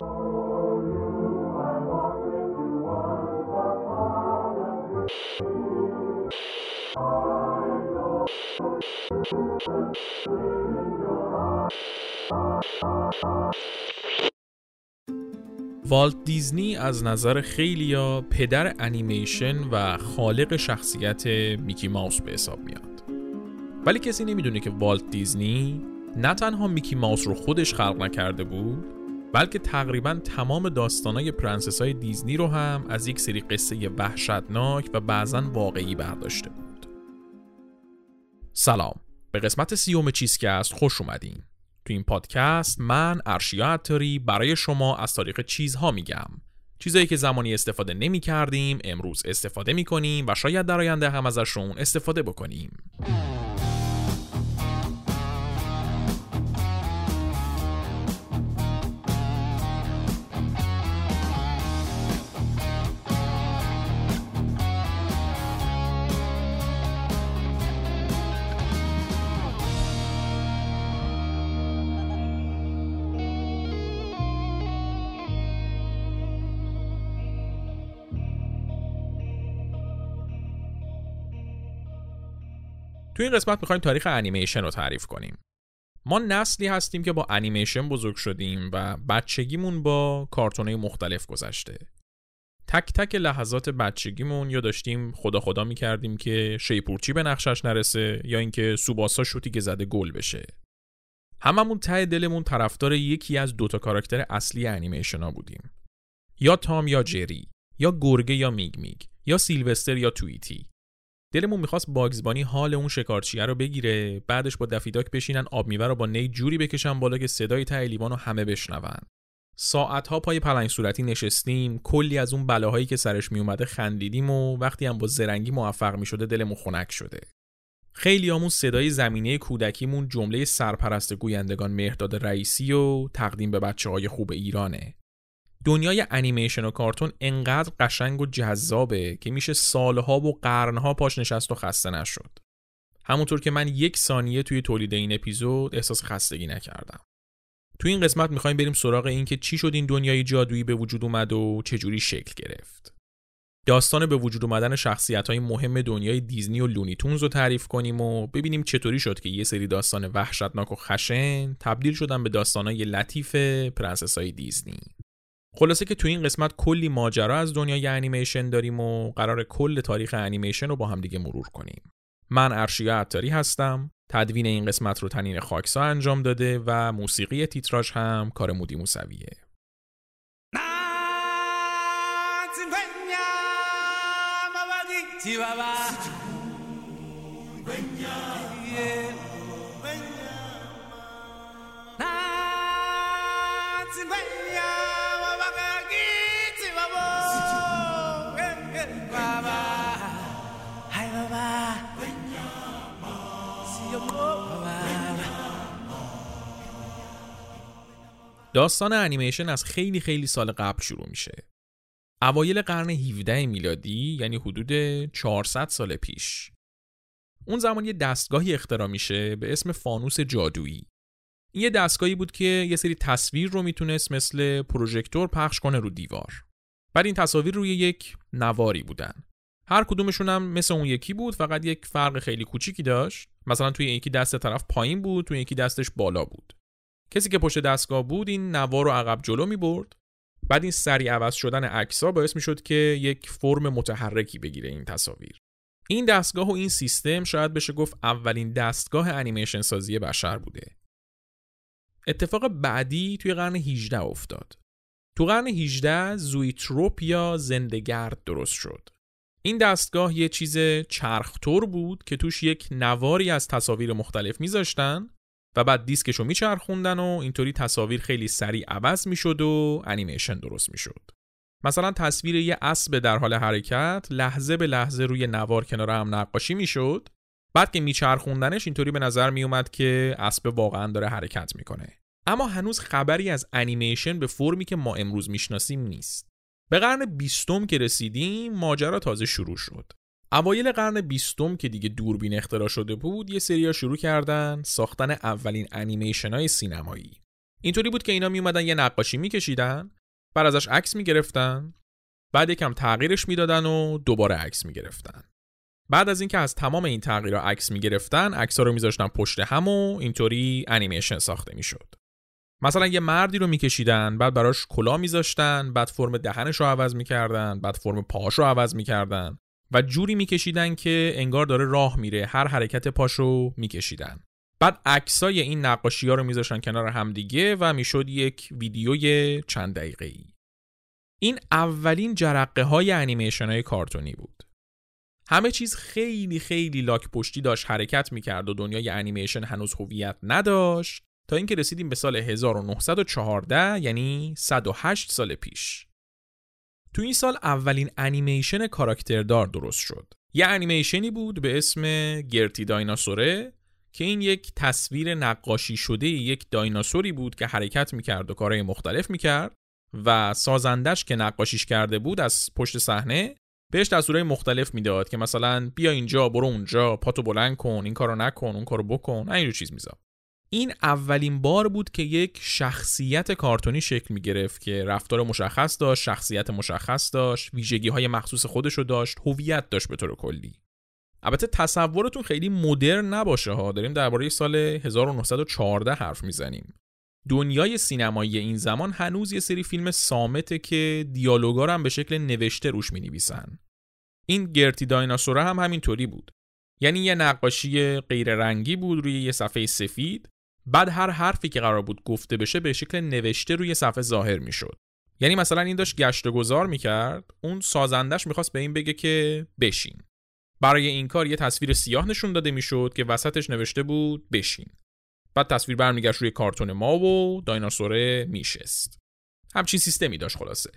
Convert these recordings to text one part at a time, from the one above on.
والت دیزنی از نظر خیلیا پدر انیمیشن و خالق شخصیت میکی ماوس به حساب میاد. ولی کسی نمی‌دونه که والت دیزنی نه تنها میکی ماوس رو خودش خلق نکرده بود بلکه تقریبا تمام داستانای پرنسس های دیزنی رو هم از یک سری قصه وحشتناک و بعضا واقعی برداشته بود. سلام به قسمت سیوم چیزکست خوش اومدین. تو این پادکست من ارشیا عطاری برای شما از تاریخ چیزها میگم چیزایی که زمانی استفاده نمی کردیم امروز استفاده می کنیم و شاید در آینده هم ازشون استفاده بکنیم تو این قسمت می‌خوایم تاریخ انیمیشن رو تعریف کنیم. ما نسلی هستیم که با انیمیشن بزرگ شدیم و بچگیمون با کارتونهای مختلف گذشته. تک تک لحظات بچگیمون یا داشتیم خدا خدا می‌کردیم که شیپورچی به نقشش نرسه یا اینکه سوباسا شوتی که زده گل بشه. هممون ته دلمون طرفدار یکی از دوتا کاراکتر اصلی انیمیشن ها بودیم. یا تام یا جری یا گرگه یا میگ میگ یا سیلوستر یا توییتی. دلمون می‌خواست باگزبانی حال اون شکارچیه رو بگیره بعدش با دفیداک بشینن آب میوه رو با نی جوری بکشن بالا که صدای ته رو همه بشنون. ساعتها پای پلنگ صورتی نشستیم کلی از اون بلاهایی که سرش میومده خندیدیم و وقتی هم با زرنگی موفق می‌شده دلمون خنک شده. خیلی همون صدای زمینه کودکیمون جمله سرپرست گویندگان مهداد رئیسی و تقدیم به بچه های خوب ایرانه. دنیای انیمیشن و کارتون انقدر قشنگ و جذابه که میشه سالها و قرنها پاش نشست و خسته نشد. همونطور که من یک ثانیه توی تولید این اپیزود احساس خستگی نکردم. توی این قسمت می‌خوایم بریم سراغ این که چی شد این دنیای جادویی به وجود اومد و چجوری شکل گرفت. داستان به وجود اومدن شخصیت های مهم دنیای دیزنی و لونیتونز رو تعریف کنیم و ببینیم چطوری شد که یه سری داستان وحشتناک و خشن تبدیل شدن به داستان های لطیف پرنسس های دیزنی. خلاصه که تو این قسمت کلی ماجرا از دنیای انیمیشن داریم و قراره کل تاریخ انیمیشن رو با هم دیگه مرور کنیم. من ارشیا عطاری هستم. تدوین این قسمت رو تنین خاکسا انجام داده و موسیقی تیتراژ هم کار مودی موسویه. داستان انیمیشن از خیلی خیلی سال قبل شروع میشه. اوایل قرن 17 میلادی یعنی حدود 400 سال پیش. اون زمان یه دستگاهی اختراع میشه به اسم فانوس جادویی. این یه دستگاهی بود که یه سری تصویر رو می‌تونست مثل پروژکتور پخش کنه رو دیوار. بعد این تصاویر روی یک نواری بودن. هر کدومشون هم مثل اون یکی بود فقط یک فرق خیلی کوچیکی داشت. مثلا توی یکی دست طرف پایین بود توی یکی دستش بالا بود. کسی که پشت دستگاه بود این نوار رو عقب جلو می برد بعد این سریع عوض شدن عکس‌ها باعث می که یک فرم متحرکی بگیره این تصاویر. این دستگاه و این سیستم شاید بشه گفت اولین دستگاه انیمیشن سازی بشر بوده. اتفاق بعدی توی قرن 18 افتاد. تو قرن 18 زویتروپ یا زندگرد درست شد. این دستگاه یه چیز چرختور بود که توش یک نواری از تصاویر مختلف میذاشتن و بعد دیسکش رو میچرخوندن و اینطوری تصاویر خیلی سریع عوض می‌شد و انیمیشن درست می‌شد. مثلا تصویر یه اسب در حال حرکت لحظه به لحظه روی نوار کنار هم نقاشی می‌شد. بعد که میچرخوندنش اینطوری به نظر میومد که اسب واقعا داره حرکت می‌کنه. اما هنوز خبری از انیمیشن به فرمی که ما امروز می‌شناسیم نیست. به قرن بیستم که رسیدیم ماجرا تازه شروع شد. اوایل قرن بیستم که دیگه دوربین اختراع شده بود یه سریا شروع کردن ساختن اولین انیمیشن های سینمایی. اینطوری بود که اینا می اومدن یه نقاشی میکشیدن بعد ازش عکس می‌گرفتن بعد یکم تغییرش می‌دادن و دوباره عکس می‌گرفتن. بعد از اینکه از تمام این تغییرها عکس می‌گرفتن عکس‌ها رو میذاشتن پشت هم و اینطوری انیمیشن ساخته می‌شد. مثلا یه مردی رو میکشیدن بعد براش کلا میذاشتن بعد فرم دهنش رو عوض می‌کردن بعد فرم پاهاش رو عوض می‌کردن. و جوری میکشیدن که انگار داره راه میره هر حرکت پاش رو میکشیدن. بعد عکسای این نقاشی ها رو میذاشتن کنار همدیگه و می‌شد یک ویدیوی چند دقیقه ای این اولین جرقه های انیمیشن های کارتونی بود. همه چیز خیلی خیلی لاک پشتی داشت حرکت می‌کرد و دنیای انیمیشن هنوز هویت نداشت تا اینکه رسیدیم به سال 1914 یعنی 108 سال پیش. تو این سال اولین انیمیشن کاراکتردار درست شد. یه انیمیشنی بود به اسم گرتی دایناسوره که این یک تصویر نقاشی شده یک دایناسوری بود که حرکت می‌کرد و کارهای مختلف می‌کرد و سازندش که نقاشیش کرده بود از پشت صحنه بهش دستورهای مختلف می‌داد که مثلا بیا اینجا برو اونجا پاتو بلند کن این کارو نکن اون کارو بکن اینجور چیز میزا این اولین بار بود که یک شخصیت کارتونی شکل می گرفت که رفتار مشخص داشت، شخصیت مشخص داشت، ویژگی های مخصوص خودش رو داشت، هویت داشت به طور کلی. البته تصورتون خیلی مدرن نباشه ها داریم درباره سال 1914 حرف می‌زنیم دنیای سینمایی این زمان هنوز یه سری فیلم سامته که دیالوگا هم به شکل نوشته روش می نویسن. این گرتی دایناسوره هم همینطوری بود. یعنی یه نقاشی غیر رنگی بود روی یه صفحه سفید بعد هر حرفی که قرار بود گفته بشه به شکل نوشته روی صفحه ظاهر می‌شد. یعنی مثلا این داشت گشت و گذار می‌کرد اون سازندش می‌خواست به این بگه که بشین. برای این کار یه تصویر سیاه نشون داده می‌شد که وسطش نوشته بود بشین. بعد تصویر برمیگشت روی کارتون ما و دایناسوره میشست همچین سیستمی داشت خلاصه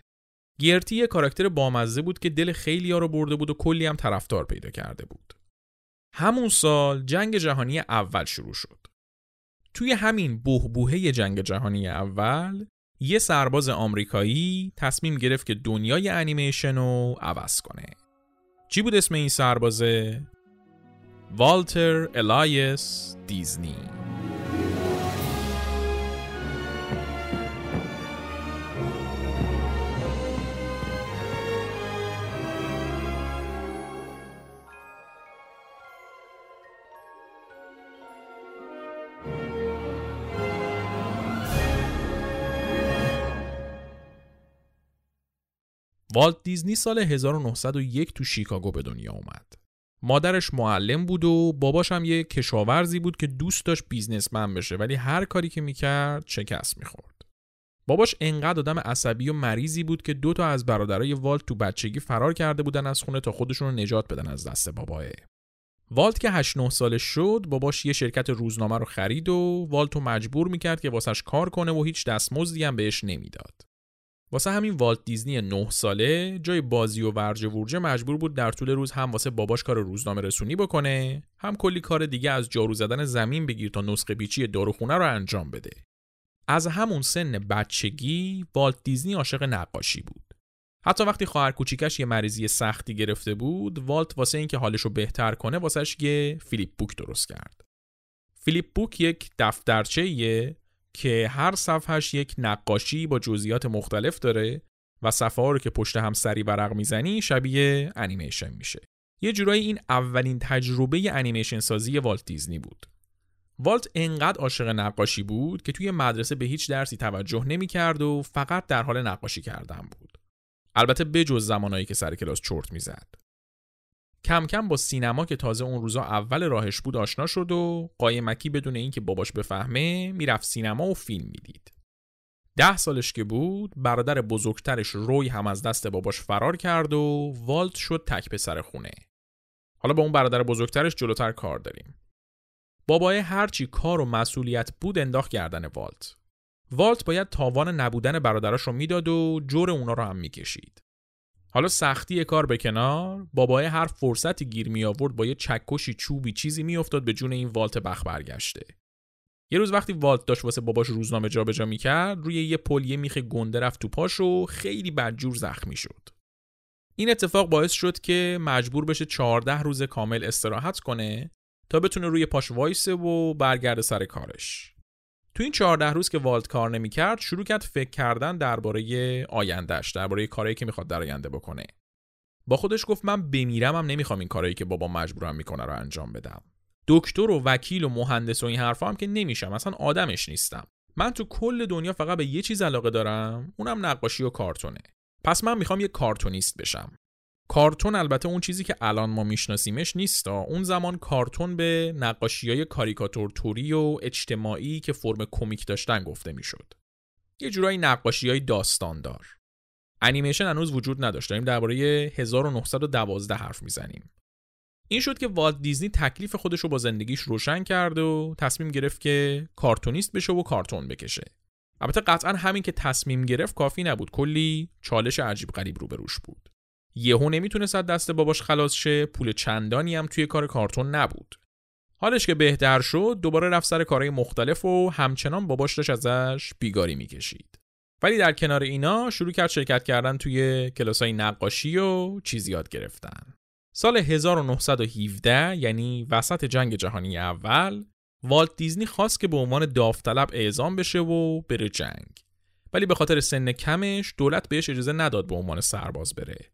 گرتی یه کاراکتر بامزه بود که دل خیلی ها رو برده بود و کلی هم طرفدار پیدا کرده بود همون سال جنگ جهانی اول شروع شد توی همین بهبوهه جنگ جهانی اول یه سرباز آمریکایی تصمیم گرفت که دنیای انیمیشن رو عوض کنه چی بود اسم این سربازه؟ والتر الایس دیزنی والت دیزنی سال 1901 تو شیکاگو به دنیا اومد. مادرش معلم بود و باباش هم یه کشاورزی بود که دوست داشت بیزنسمن بشه ولی هر کاری که می‌کرد شکست می‌خورد. باباش انقدر آدم عصبی و مریضی بود که دو تا از برادرای والت تو بچگی فرار کرده بودن از خونه تا خودشون رو نجات بدن از دست باباه. والت که 8 9 سالش شد باباش یه شرکت روزنامه رو خرید و والتو مجبور می‌کرد که واسش کار کنه و هیچ دستمزدی هم بهش نمی‌داد. واسه همین والت دیزنی 9 ساله جای بازی و ورجه ورجه مجبور بود در طول روز هم واسه باباش کار روزنامه رسونی بکنه هم کلی کار دیگه از جارو زدن زمین بگیر تا نسخه پیچی داروخونه رو انجام بده. از همون سن بچگی والت دیزنی عاشق نقاشی بود. حتی وقتی خواهر کوچیکش یه مریضی سختی گرفته بود والت واسه اینکه حالش رو بهتر کنه واسهش یه فیلیپ بوک درست کرد. فیلیپ بوک یک دفترچه که هر صفحش یک نقاشی با جزئیات مختلف داره و صفحه رو که پشت هم سری ورق می‌زنی شبیه انیمیشن میشه. یه جورایی این اولین تجربه انیمیشن سازی والت دیزنی بود. والت انقدر عاشق نقاشی بود که توی مدرسه به هیچ درسی توجه نمی‌کرد و فقط در حال نقاشی کردن بود. البته بجز زمانایی که سر کلاس چرت می‌زد. کم کم با سینما که تازه اون روزا اول راهش بود آشنا شد و قایمکی بدون اینکه باباش بفهمه می‌رفت سینما و فیلم می‌دید. ده سالش که بود برادر بزرگترش روی هم از دست باباش فرار کرد و والت شد تک پسر خونه. حالا با اون برادر بزرگترش جلوتر کار داریم. بابای هرچی کار و مسئولیت بود انداخت گردن والت. والت باید تاوان نبودن برادراش رو می‌داد و جور اونا رو هم می‌کشید. حالا سختی کار به کنار. بابای هر فرصتی گیر می آورد با یه چکشی چوبی چیزی میافتاد به جون این والت بخ برگشته. یه روز وقتی والت داشت واسه باباش روزنامه جابجا می‌کرد روی یه پل یه میخ گنده رفت تو پاش و خیلی بدجور زخمی شد. این اتفاق باعث شد که مجبور بشه 14 روز کامل استراحت کنه تا بتونه روی پاش وایسه و برگرده سر کارش. تو این 14 روز که والت کار نمی‌کرد شروع کرد فکر کردن درباره آیندهش درباره کاری که می‌خواد در آینده بکنه. با خودش گفت من بمیرم هم نمی‌خوام این کارایی که بابا مجبورم می‌کنه رو انجام بدم. دکتر و وکیل و مهندس و این حرفا هم که نمیشم اصلا آدمش نیستم. من تو کل دنیا فقط به یه چیز علاقه دارم اونم نقاشی و کارتونه. پس من می‌خوام یه کارتونیست بشم. کارتون البته اون چیزی که الان ما میشناسیمش نیست اون زمان کارتون به نقاشی های کاریکاتور توری و اجتماعی که فرم کمیک داشتن گفته می‌شد. یه جورایی نقاشی های داستاندار. انیمیشن هنوز وجود نداشت. داریم درباره 1912 حرف می‌زنیم. این شد که والت دیزنی تکلیف خودش رو با زندگیش روشن کرد و تصمیم گرفت که کارتونیست بشه و کارتون بکشه. البته قطعا همین که تصمیم گرفت کافی نبود. کلی چالش عجیب غریب روبروش بود. یهو نمی‌تونست از دست باباش خلاص شه پول چندانی هم توی کار کارتون نبود. حالش که بهتر شد دوباره رفت سر کارهای مختلف و همچنان باباش داشت ازش بیگاری می‌کشید. ولی در کنار اینا شروع کرد شرکت کردن توی کلاسای نقاشی و چیزی یاد گرفتن. سال 1917 یعنی وسط جنگ جهانی اول والت دیزنی خواست که به عنوان داوطلب اعزام بشه و بره جنگ. ولی به خاطر سن کمش دولت بهش اجازه نداد به عنوان سرباز بره.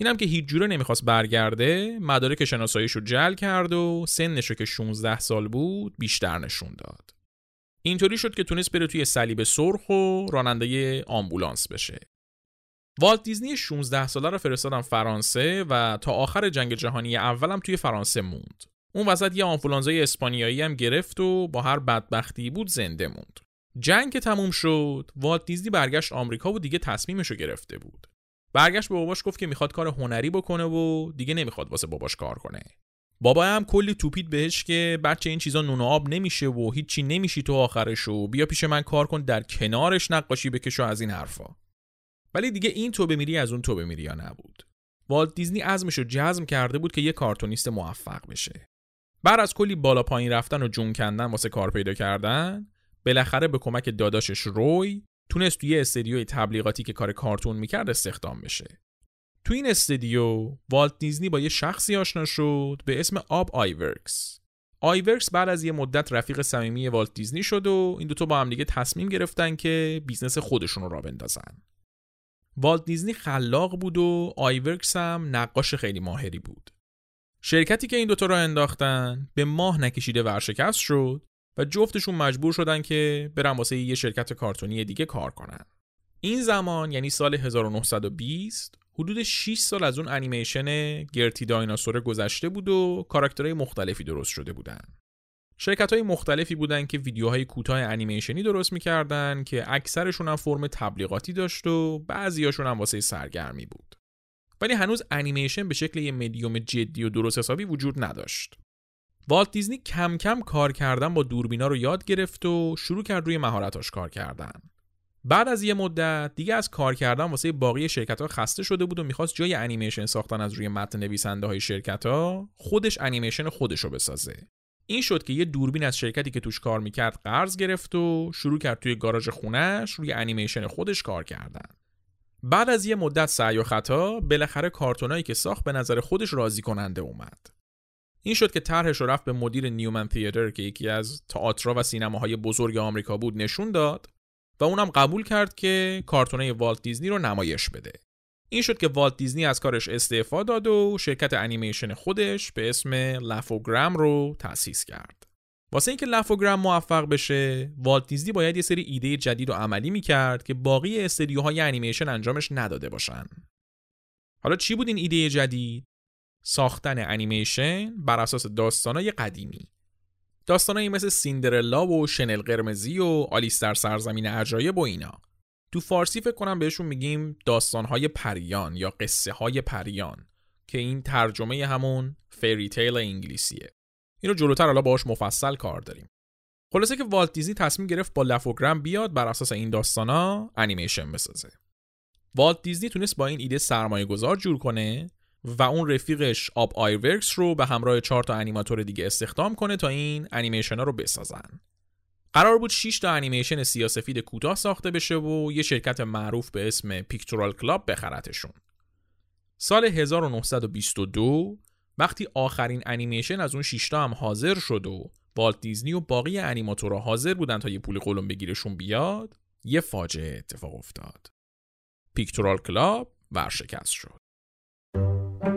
اینم که هیچ جوره نمی‌خواست برگرده مدارک شناساییش رو جل کرد و سنش رو که 16 سال بود بیشتر نشون داد اینطوری شد که تونست بره توی صلیب سرخ و راننده آمبولانس بشه والت دیزنی 16 ساله رو فرستادن فرانسه و تا آخر جنگ جهانی اولم توی فرانسه موند. اون وسط یه آنفولانزای اسپانیایی هم گرفت و با هر بدبختی بود زنده موند. جنگ که تموم شد، والت دیزنی برگشت آمریکا و دیگه تصمیمش رو گرفته بود. برگشت به باباش گفت که می‌خواد کار هنری بکنه و دیگه نمی‌خواد واسه باباش کار کنه. بابا هم کلی توپید بهش که بچه این چیزا نون آب نمیشه و هیچی نمیشی تو آخرش و بیا پیش من کار کن در کنارش نقاشی بکش و از این حرفا. ولی دیگه این تو میری از اون تو میری یا نبود والت دیزنی عزمش رو جزم کرده بود که یه کارتونیست موفق بشه بعد از کلی بالا پایین رفتن و جون کندن واسه کار پیدا کردن بالاخره به کمک داداشش روی تونست توی استدیوی تبلیغاتی که کار کارتون می‌کرد استخدام بشه. تو این استدیو والت دیزنی با یه شخصی آشنا شد به اسم آب آیورکس. آیورکس بعد از یه مدت رفیق صمیمی والت دیزنی شد و این دوتا با هم دیگه تصمیم گرفتن که business خودشون رو راه بندازن. والت دیزنی خلاق بود و آیورکس هم نقاش خیلی ماهری بود. شرکتی که این دوتا راه انداختن به ماه نکشیده ورشکست شد و جفتشون مجبور شدن که برن واسه یه شرکت کارتونی دیگه کار کنن. این زمان یعنی سال 1920 حدود 6 سال از اون انیمیشن گرتی دایناسور گذشته بود و کاراکترهای مختلفی درست شده بودن. شرکت های مختلفی بودن که ویدیوهای کوتاه انیمیشنی درست می‌کردن که اکثرشون هم فرم تبلیغاتی داشت و بعضیاشون هم واسه سرگرمی بود. ولی هنوز انیمیشن به شکل یه مدیوم جدی و درست حسابی وجود نداشت. والت دیزنی کم کم کار کردن با دوربینا رو یاد گرفت و شروع کرد روی مهارتاش کار کردن. بعد از یه مدت دیگه از کار کردن واسه باقی شرکت ها خسته شده بود و می‌خواست جای انیمیشن ساختن از روی متن نویسنده های شرکت ها خودش انیمیشن خودش رو بسازه. این شد که یه دوربین از شرکتی که توش کار می‌کرد قرض گرفت و شروع کرد توی گاراژ خونش روی انیمیشن خودش کار کردن. بعد از یه مدت سعی و خطا بالاخره کارتونایی که ساخت به نظر خودش راضی کننده اومد. این شد که طرحش رو رفت به مدیر نیومن تیاتر که یکی از تئاترها و سینماهای بزرگ آمریکا بود نشون داد و اونم قبول کرد که کارتونای والت دیزنی رو نمایش بده. این شد که والت دیزنی از کارش استعفا داد و شرکت انیمیشن خودش به اسم لفوگرام رو تأسیس کرد. واسه اینکه لفوگرام موفق بشه، والت دیزنی باید یه سری ایده جدید و عملی می‌کرد که باقی استدیوهای انیمیشن انجامش نداده باشن. حالا چی بود این ایده جدید؟ ساختن انیمیشن بر اساس داستانای قدیمی. داستانایی مثل سیندرلا و شنل قرمزی و آلیس در سرزمین عجایب و اینا. تو فارسی فکر کنم بهشون میگیم داستانهای پریان یا قصه های پریان که این ترجمه همون fairy tale انگلیسیه اینو جلوتر حالا باهاش مفصل کار داریم خلاصه که والت دیزنی تصمیم گرفت با لفوگرام بیاد بر اساس این داستانا انیمیشن بسازه والت دیزنی تونست با این ایده سرمایه گذار جور کنه و اون رفیقش آب آیورکس رو به همراه چهار تا انیماتور دیگه استخدام کنه تا این انیمیشن ها رو بسازن. قرار بود 6 تا انیمیشن سیاه‌سفید کوتاه ساخته بشه و یه شرکت معروف به اسم پیکتورال کلاب بخرتشون. سال 1922 وقتی آخرین انیمیشن از اون 6 تا هم حاضر شد و والت دیزنی و باقی انیماتورها حاضر بودن تا یه پول قلمبه گیرشون بیاد یه فاجعه اتفاق افتاد. پیکتورال کلاب ورشکست شد. Thank you.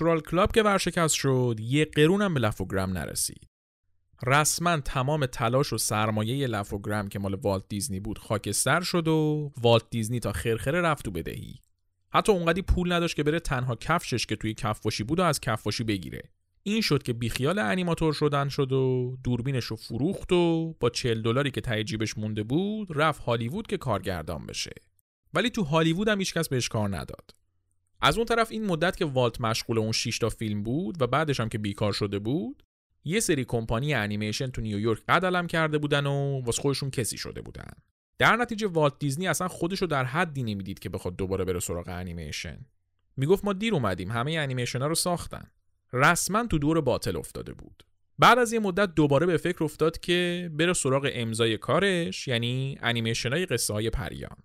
پیکتورال کلاب که ورشکست شد یه قرونم به لفوگرام نرسید. رسما تمام تلاش و سرمایه لفوگرام که مال والت دیزنی بود خاکستر شد و والت دیزنی تا خرخره رفت تو بدهی. حتی اونقدی پول نداشت که بره تنها کفشش که توی کفاشی بود رو از کفاشی بگیره. این شد که بیخیال انیماتور شدن شد و دوربینش رو فروخت و با 40 دلاری که ته جیبش مونده بود رفت هالیوود که کارگردان بشه. ولی تو هالیوود هم هیچکس بهش کار نداد. از اون طرف این مدت که والت مشغول اون 6 تا فیلم بود و بعدش هم که بیکار شده بود یه سری کمپانی انیمیشن تو نیویورک قد علم کرده بودن و واسه خودشون کسی شده بودن. در نتیجه والت دیزنی اصلا خودشو در حدی نمی‌دید که بخواد دوباره بره سراغ انیمیشن. می‌گفت ما دیر اومدیم همه انیمیشن ها رو ساختن. رسما تو دور باطل افتاده بود. بعد از یه مدت دوباره به فکر افتاد که بره سراغ امضای کارش یعنی انیمیشن های قصه های پریان.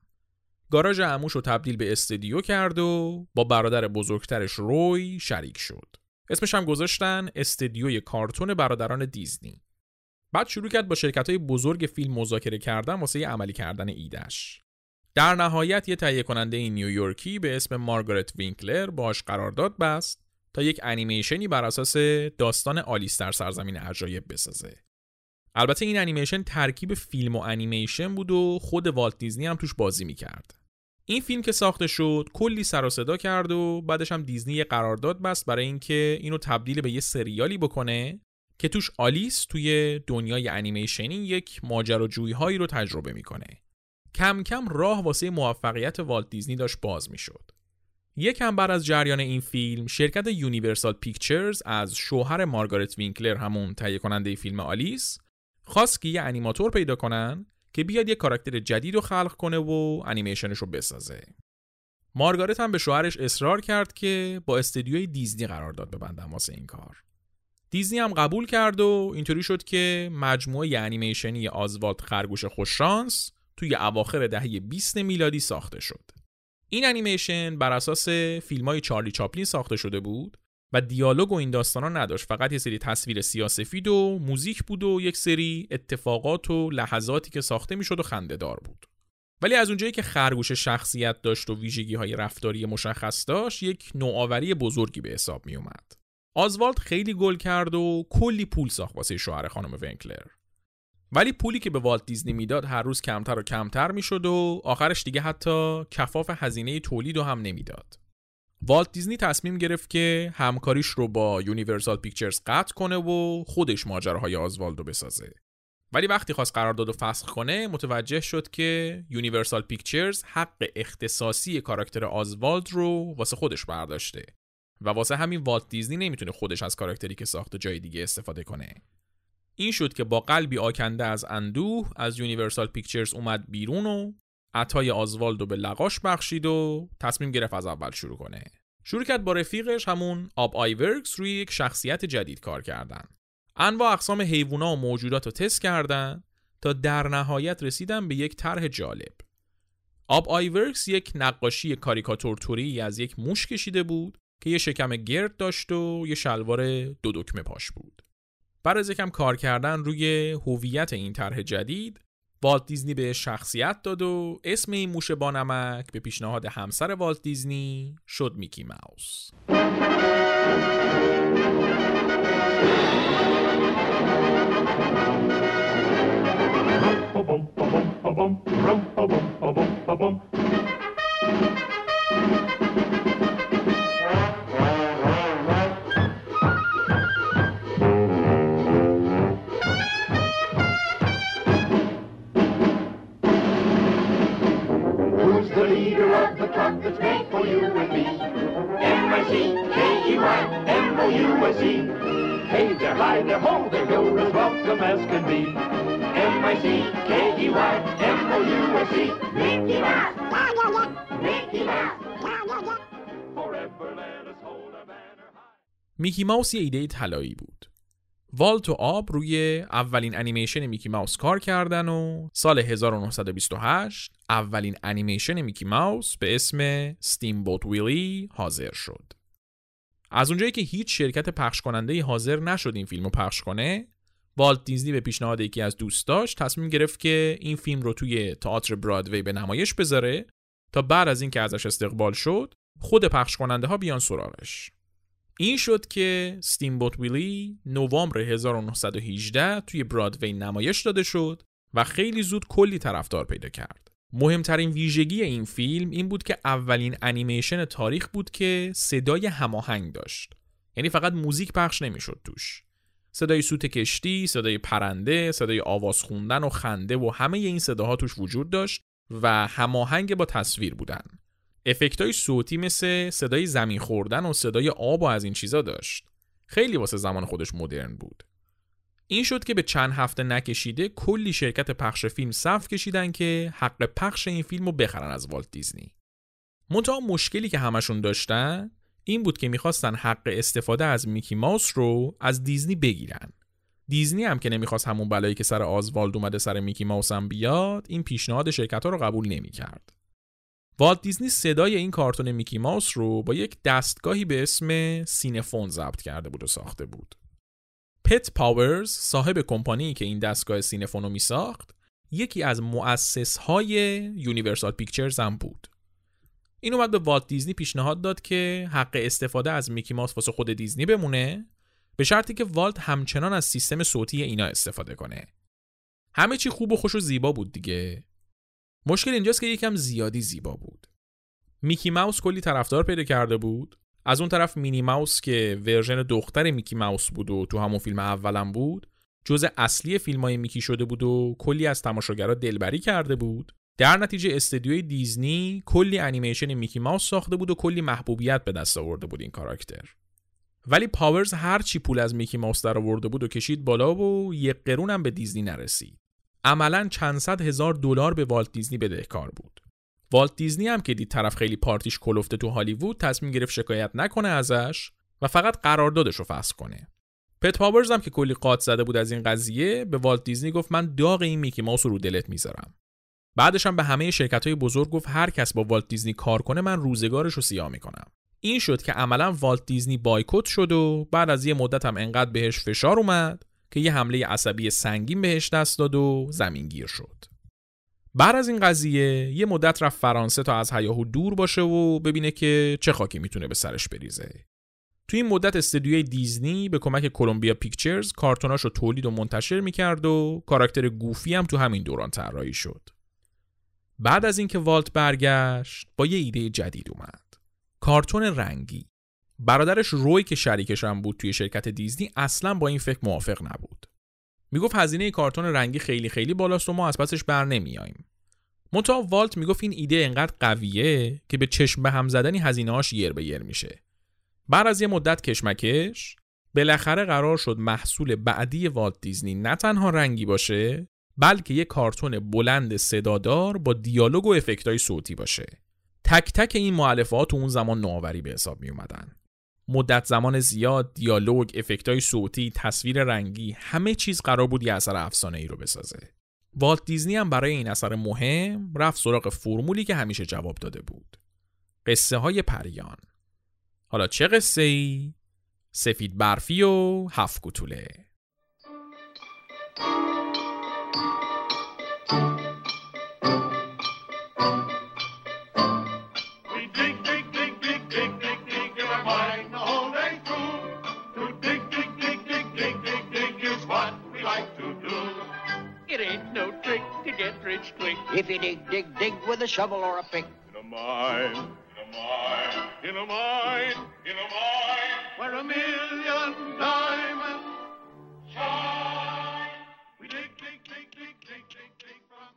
گاراژ عموش رو تبدیل به استدیو کرد و با برادر بزرگترش روی شریک شد. اسمش هم گذاشتن استدیوی کارتون برادران دیزنی. بعد شروع کرد با شرکت های بزرگ فیلم مذاکره کردن واسه عملی کردن ایدش. در نهایت یه تهیه کننده نیویورکی به اسم مارگارت وینکلر باش قرارداد بست تا یک انیمیشنی بر اساس داستان آلیس در سرزمین عجایب بسازه. البته این انیمیشن ترکیب فیلم و انیمیشن بود و خود والت دیزنی هم توش بازی می‌کرد. این فیلم که ساخته شد کلی سر و صدا کرد و بعدش هم دیزنی یه قرارداد بست برای اینکه اینو تبدیل به یه سریالی بکنه که توش آلیس توی دنیای انیمیشنی یک ماجراجویی هایی رو تجربه می‌کنه. کم کم راه واسه موفقیت والت دیزنی داشت باز می‌شد. یکم بعد از جریان این فیلم شرکت یونیورسال پیکچرز از شوهر مارگارت وینکلر همون تهیه کننده فیلم آلیس خواست که یه انیماتور پیدا کنن که بیاد یه کاراکتر جدید رو خلق کنه و انیمیشنش رو بسازه. مارگارت هم به شوهرش اصرار کرد که با استدیوی دیزنی قرار داد ببندن واسه این کار. دیزنی هم قبول کرد و اینطوری شد که مجموعه انیمیشنی آزوالد خرگوش خوششانس توی اواخر دهه 20 میلادی ساخته شد. این انیمیشن بر اساس فیلم های چارلی چاپلین ساخته شده بود و دیالوگ و این داستانا نداشت. فقط یه سری تصویر سیاسفید و موزیک بود و یک سری اتفاقات و لحظاتی که ساخته می‌شد و خندهدار بود. ولی از اونجایی که خرگوش شخصیت داشت و ویژگی های رفتاری مشخص داشت یک نوآوری بزرگی به حساب می اومد آزوالد خیلی گل کرد و کلی پول ساخت واسه شوهر خانم وینکلر. ولی پولی که به والت دیزنی می‌داد هر روز کمتر و کمتر می‌شد و آخرش دیگه حتی کفاف هزینه تولید رو هم نمی‌داد. والت دیزنی تصمیم گرفت که همکاریش رو با یونیورسال پیکچرز قطع کنه و خودش ماجراهای آزوالدو بسازه. ولی وقتی خواست قرارداد رو فسخ کنه متوجه شد که یونیورسال پیکچرز حق اختصاصی کاراکتر آزوالد رو واسه خودش برداشته و واسه همین والت دیزنی نمی‌تونه خودش از کاراکتری که ساخته جای دیگه استفاده کنه. این شد که با قلبی آکنده از اندوه از یونیورسال پیکچرز اومد بیرون و عطای آزوالدو به لقاش بخشید و تصمیم گرفت از اول شروع کنه. شروع کرد با رفیقش همون آب آیورکس روی یک شخصیت جدید کار کردن. انواع اقسام حیوونا و موجودات رو تست کردن تا در نهایت رسیدن به یک طرح جالب. آب آیورکس یک نقاشی کاریکاتور توری از یک موش کشیده بود که یه شکم گرد داشت و یه شلوار دو دکمه پاش بود. بعد از یکم کار کردن روی هویت این طرح جدید والت دیزنی به شخصیت داد و اسم این موش بانمک به پیشنهاد همسر والت دیزنی شد میکی ماوس. میکی ماوس یه ایده طلایی بود. والت و آب روی اولین انیمیشن میکی ماوس کار کردن و سال 1928 اولین انیمیشن میکی ماوس به اسم ستیم بوت ویلی حاضر شد. از اونجایی که هیچ شرکت پخش کننده حاضر نشد این فیلم رو پخش کنه والت دیزنی به پیشنهاد یکی از دوستاش تصمیم گرفت که این فیلم رو توی تئاتر برادوی به نمایش بذاره تا بعد از اینکه ازش استقبال شد خود پخش کننده ها بیان سراغش این شد که بوت ویلی نوامبر 1918 توی برادوی نمایش داده شد و خیلی زود کلی طرفدار پیدا کرد. مهمترین ویژگی این فیلم این بود که اولین انیمیشن تاریخ بود که صدای هماهنگ داشت. یعنی فقط موزیک پخش نمی‌شد توش. صدای سوت کشتی، صدای پرنده، صدای آواز خوندن و خنده و همه این صداها توش وجود داشت و هماهنگ با تصویر بودن. افکتای صوتی مثل صدای زمین خوردن و صدای آب و از این چیزا داشت. خیلی واسه زمان خودش مدرن بود. این شد که به چند هفته نکشیده کلی شرکت پخش فیلم صف کشیدن که حق پخش این فیلم رو بخرن از والت دیزنی. منتها مشکلی که همشون داشتن این بود که می‌خواستن حق استفاده از میکی ماوس رو از دیزنی بگیرن. دیزنی هم که نمی‌خواست همون بلایی که سر آزوالد اومده سر میکی ماوس هم بیاد این پیشنهاد شرکت ها رو قبول نمی‌کرد. والت دیزنی صدای این کارتون میکی ماوس رو با یک دستگاهی به اسم سینفون ضبط کرده بود و ساخته بود. پت پاورز صاحب کمپانی که این دستگاه سینفون رو می ساخت یکی از مؤسس های یونیورسال پیکچرز هم بود. این اومد به والت دیزنی پیشنهاد داد که حق استفاده از میکی ماوس واسه خود دیزنی بمونه به شرطی که والت همچنان از سیستم صوتی اینا استفاده کنه. همه چی خوب و خوش و زیبا بود دیگه. مشکل اینجاست که یکم زیادی زیبا بود. میکی ماوس کلی طرفدار پیدا کرده بود. از اون طرف مینی ماوس که ورژن دختر میکی ماوس بود و تو همون فیلم اولم بود جزء اصلی فیلم های میکی شده بود و کلی از تماشاگرها دلبری کرده بود در نتیجه استدیوی دیزنی کلی انیمیشن میکی ماوس ساخته بود و کلی محبوبیت به دست آورده بود این کاراکتر ولی پاورز هر چی پول از میکی ماوس در آورده بود و کشید بالا و یک قرون هم به دیزنی نرسید عملا چند صد هزار دلار به والت دیزنی بدهکار بود. والت دیزنی هم که دید طرف خیلی پارتیش کلفته تو هالیوود تصمیم گرفت شکایت نکنه ازش و فقط قراردادش رو فسخ کنه. پت پاورز هم که کلی قات زده بود از این قضیه به والت دیزنی گفت من داغ این میکی ماوس رو دلت می‌ذارم. بعدش هم به همه شرکت های بزرگ گفت هر کس با والت دیزنی کار کنه من روزگارش رو سیاه می‌کنم. این شد که عملا والت دیزنی بایکوت شد و بعد از یه مدت هم انقدر بهش فشار اومد که یه حمله عصبی سنگین بهش دست داد و زمینگیر شد. بعد از این قضیه یه مدت رفت فرانسه تا از هیاهو دور باشه و ببینه که چه خاکی می‌تونه به سرش بریزه. توی این مدت استدیوی دیزنی به کمک کلمبیا پیکچرز کارتوناش رو تولید و منتشر می‌کرد و کاراکتر گوفی هم تو همین دوران طراحی شد. بعد از اینکه والت برگشت با یه ایده جدید اومد. کارتون رنگی برادرش روی که شریکش هم بود توی شرکت دیزنی اصلا با این فکر موافق نبود. می‌گفت هزینه کارتون رنگی خیلی خیلی بالاست و ما از پسش بر نمیاییم. منتها والت می‌گفت این ایده انقدر قویه که به چشم به هم زدنی هزینه‌هاش یر به یر میشه. بعد از یه مدت کشمکش بالاخره قرار شد محصول بعدی والت دیزنی نه تنها رنگی باشه بلکه یه کارتون بلند صدادار با دیالوگ و افکتای صوتی باشه. تک تک این معلفات تو اون زمان نوآوری به حساب می اومدن. مدت زمان زیاد، دیالوگ، افکتای صوتی، تصویر رنگی، همه چیز قرار بود یه اثر افسانه ای رو بسازه. والت دیزنی هم برای این اثر مهم رفت سراغ فرمولی که همیشه جواب داده بود. قصه های پریان. حالا چه قصه ای؟ سفید برفی و هفت گتوله. If you dig, dig, dig with a shovel or a pick. In a mine, in a mine, in a mine, in a mine, where a million diamonds shine. We dig, dig, dig, dig, dig, dig, dig from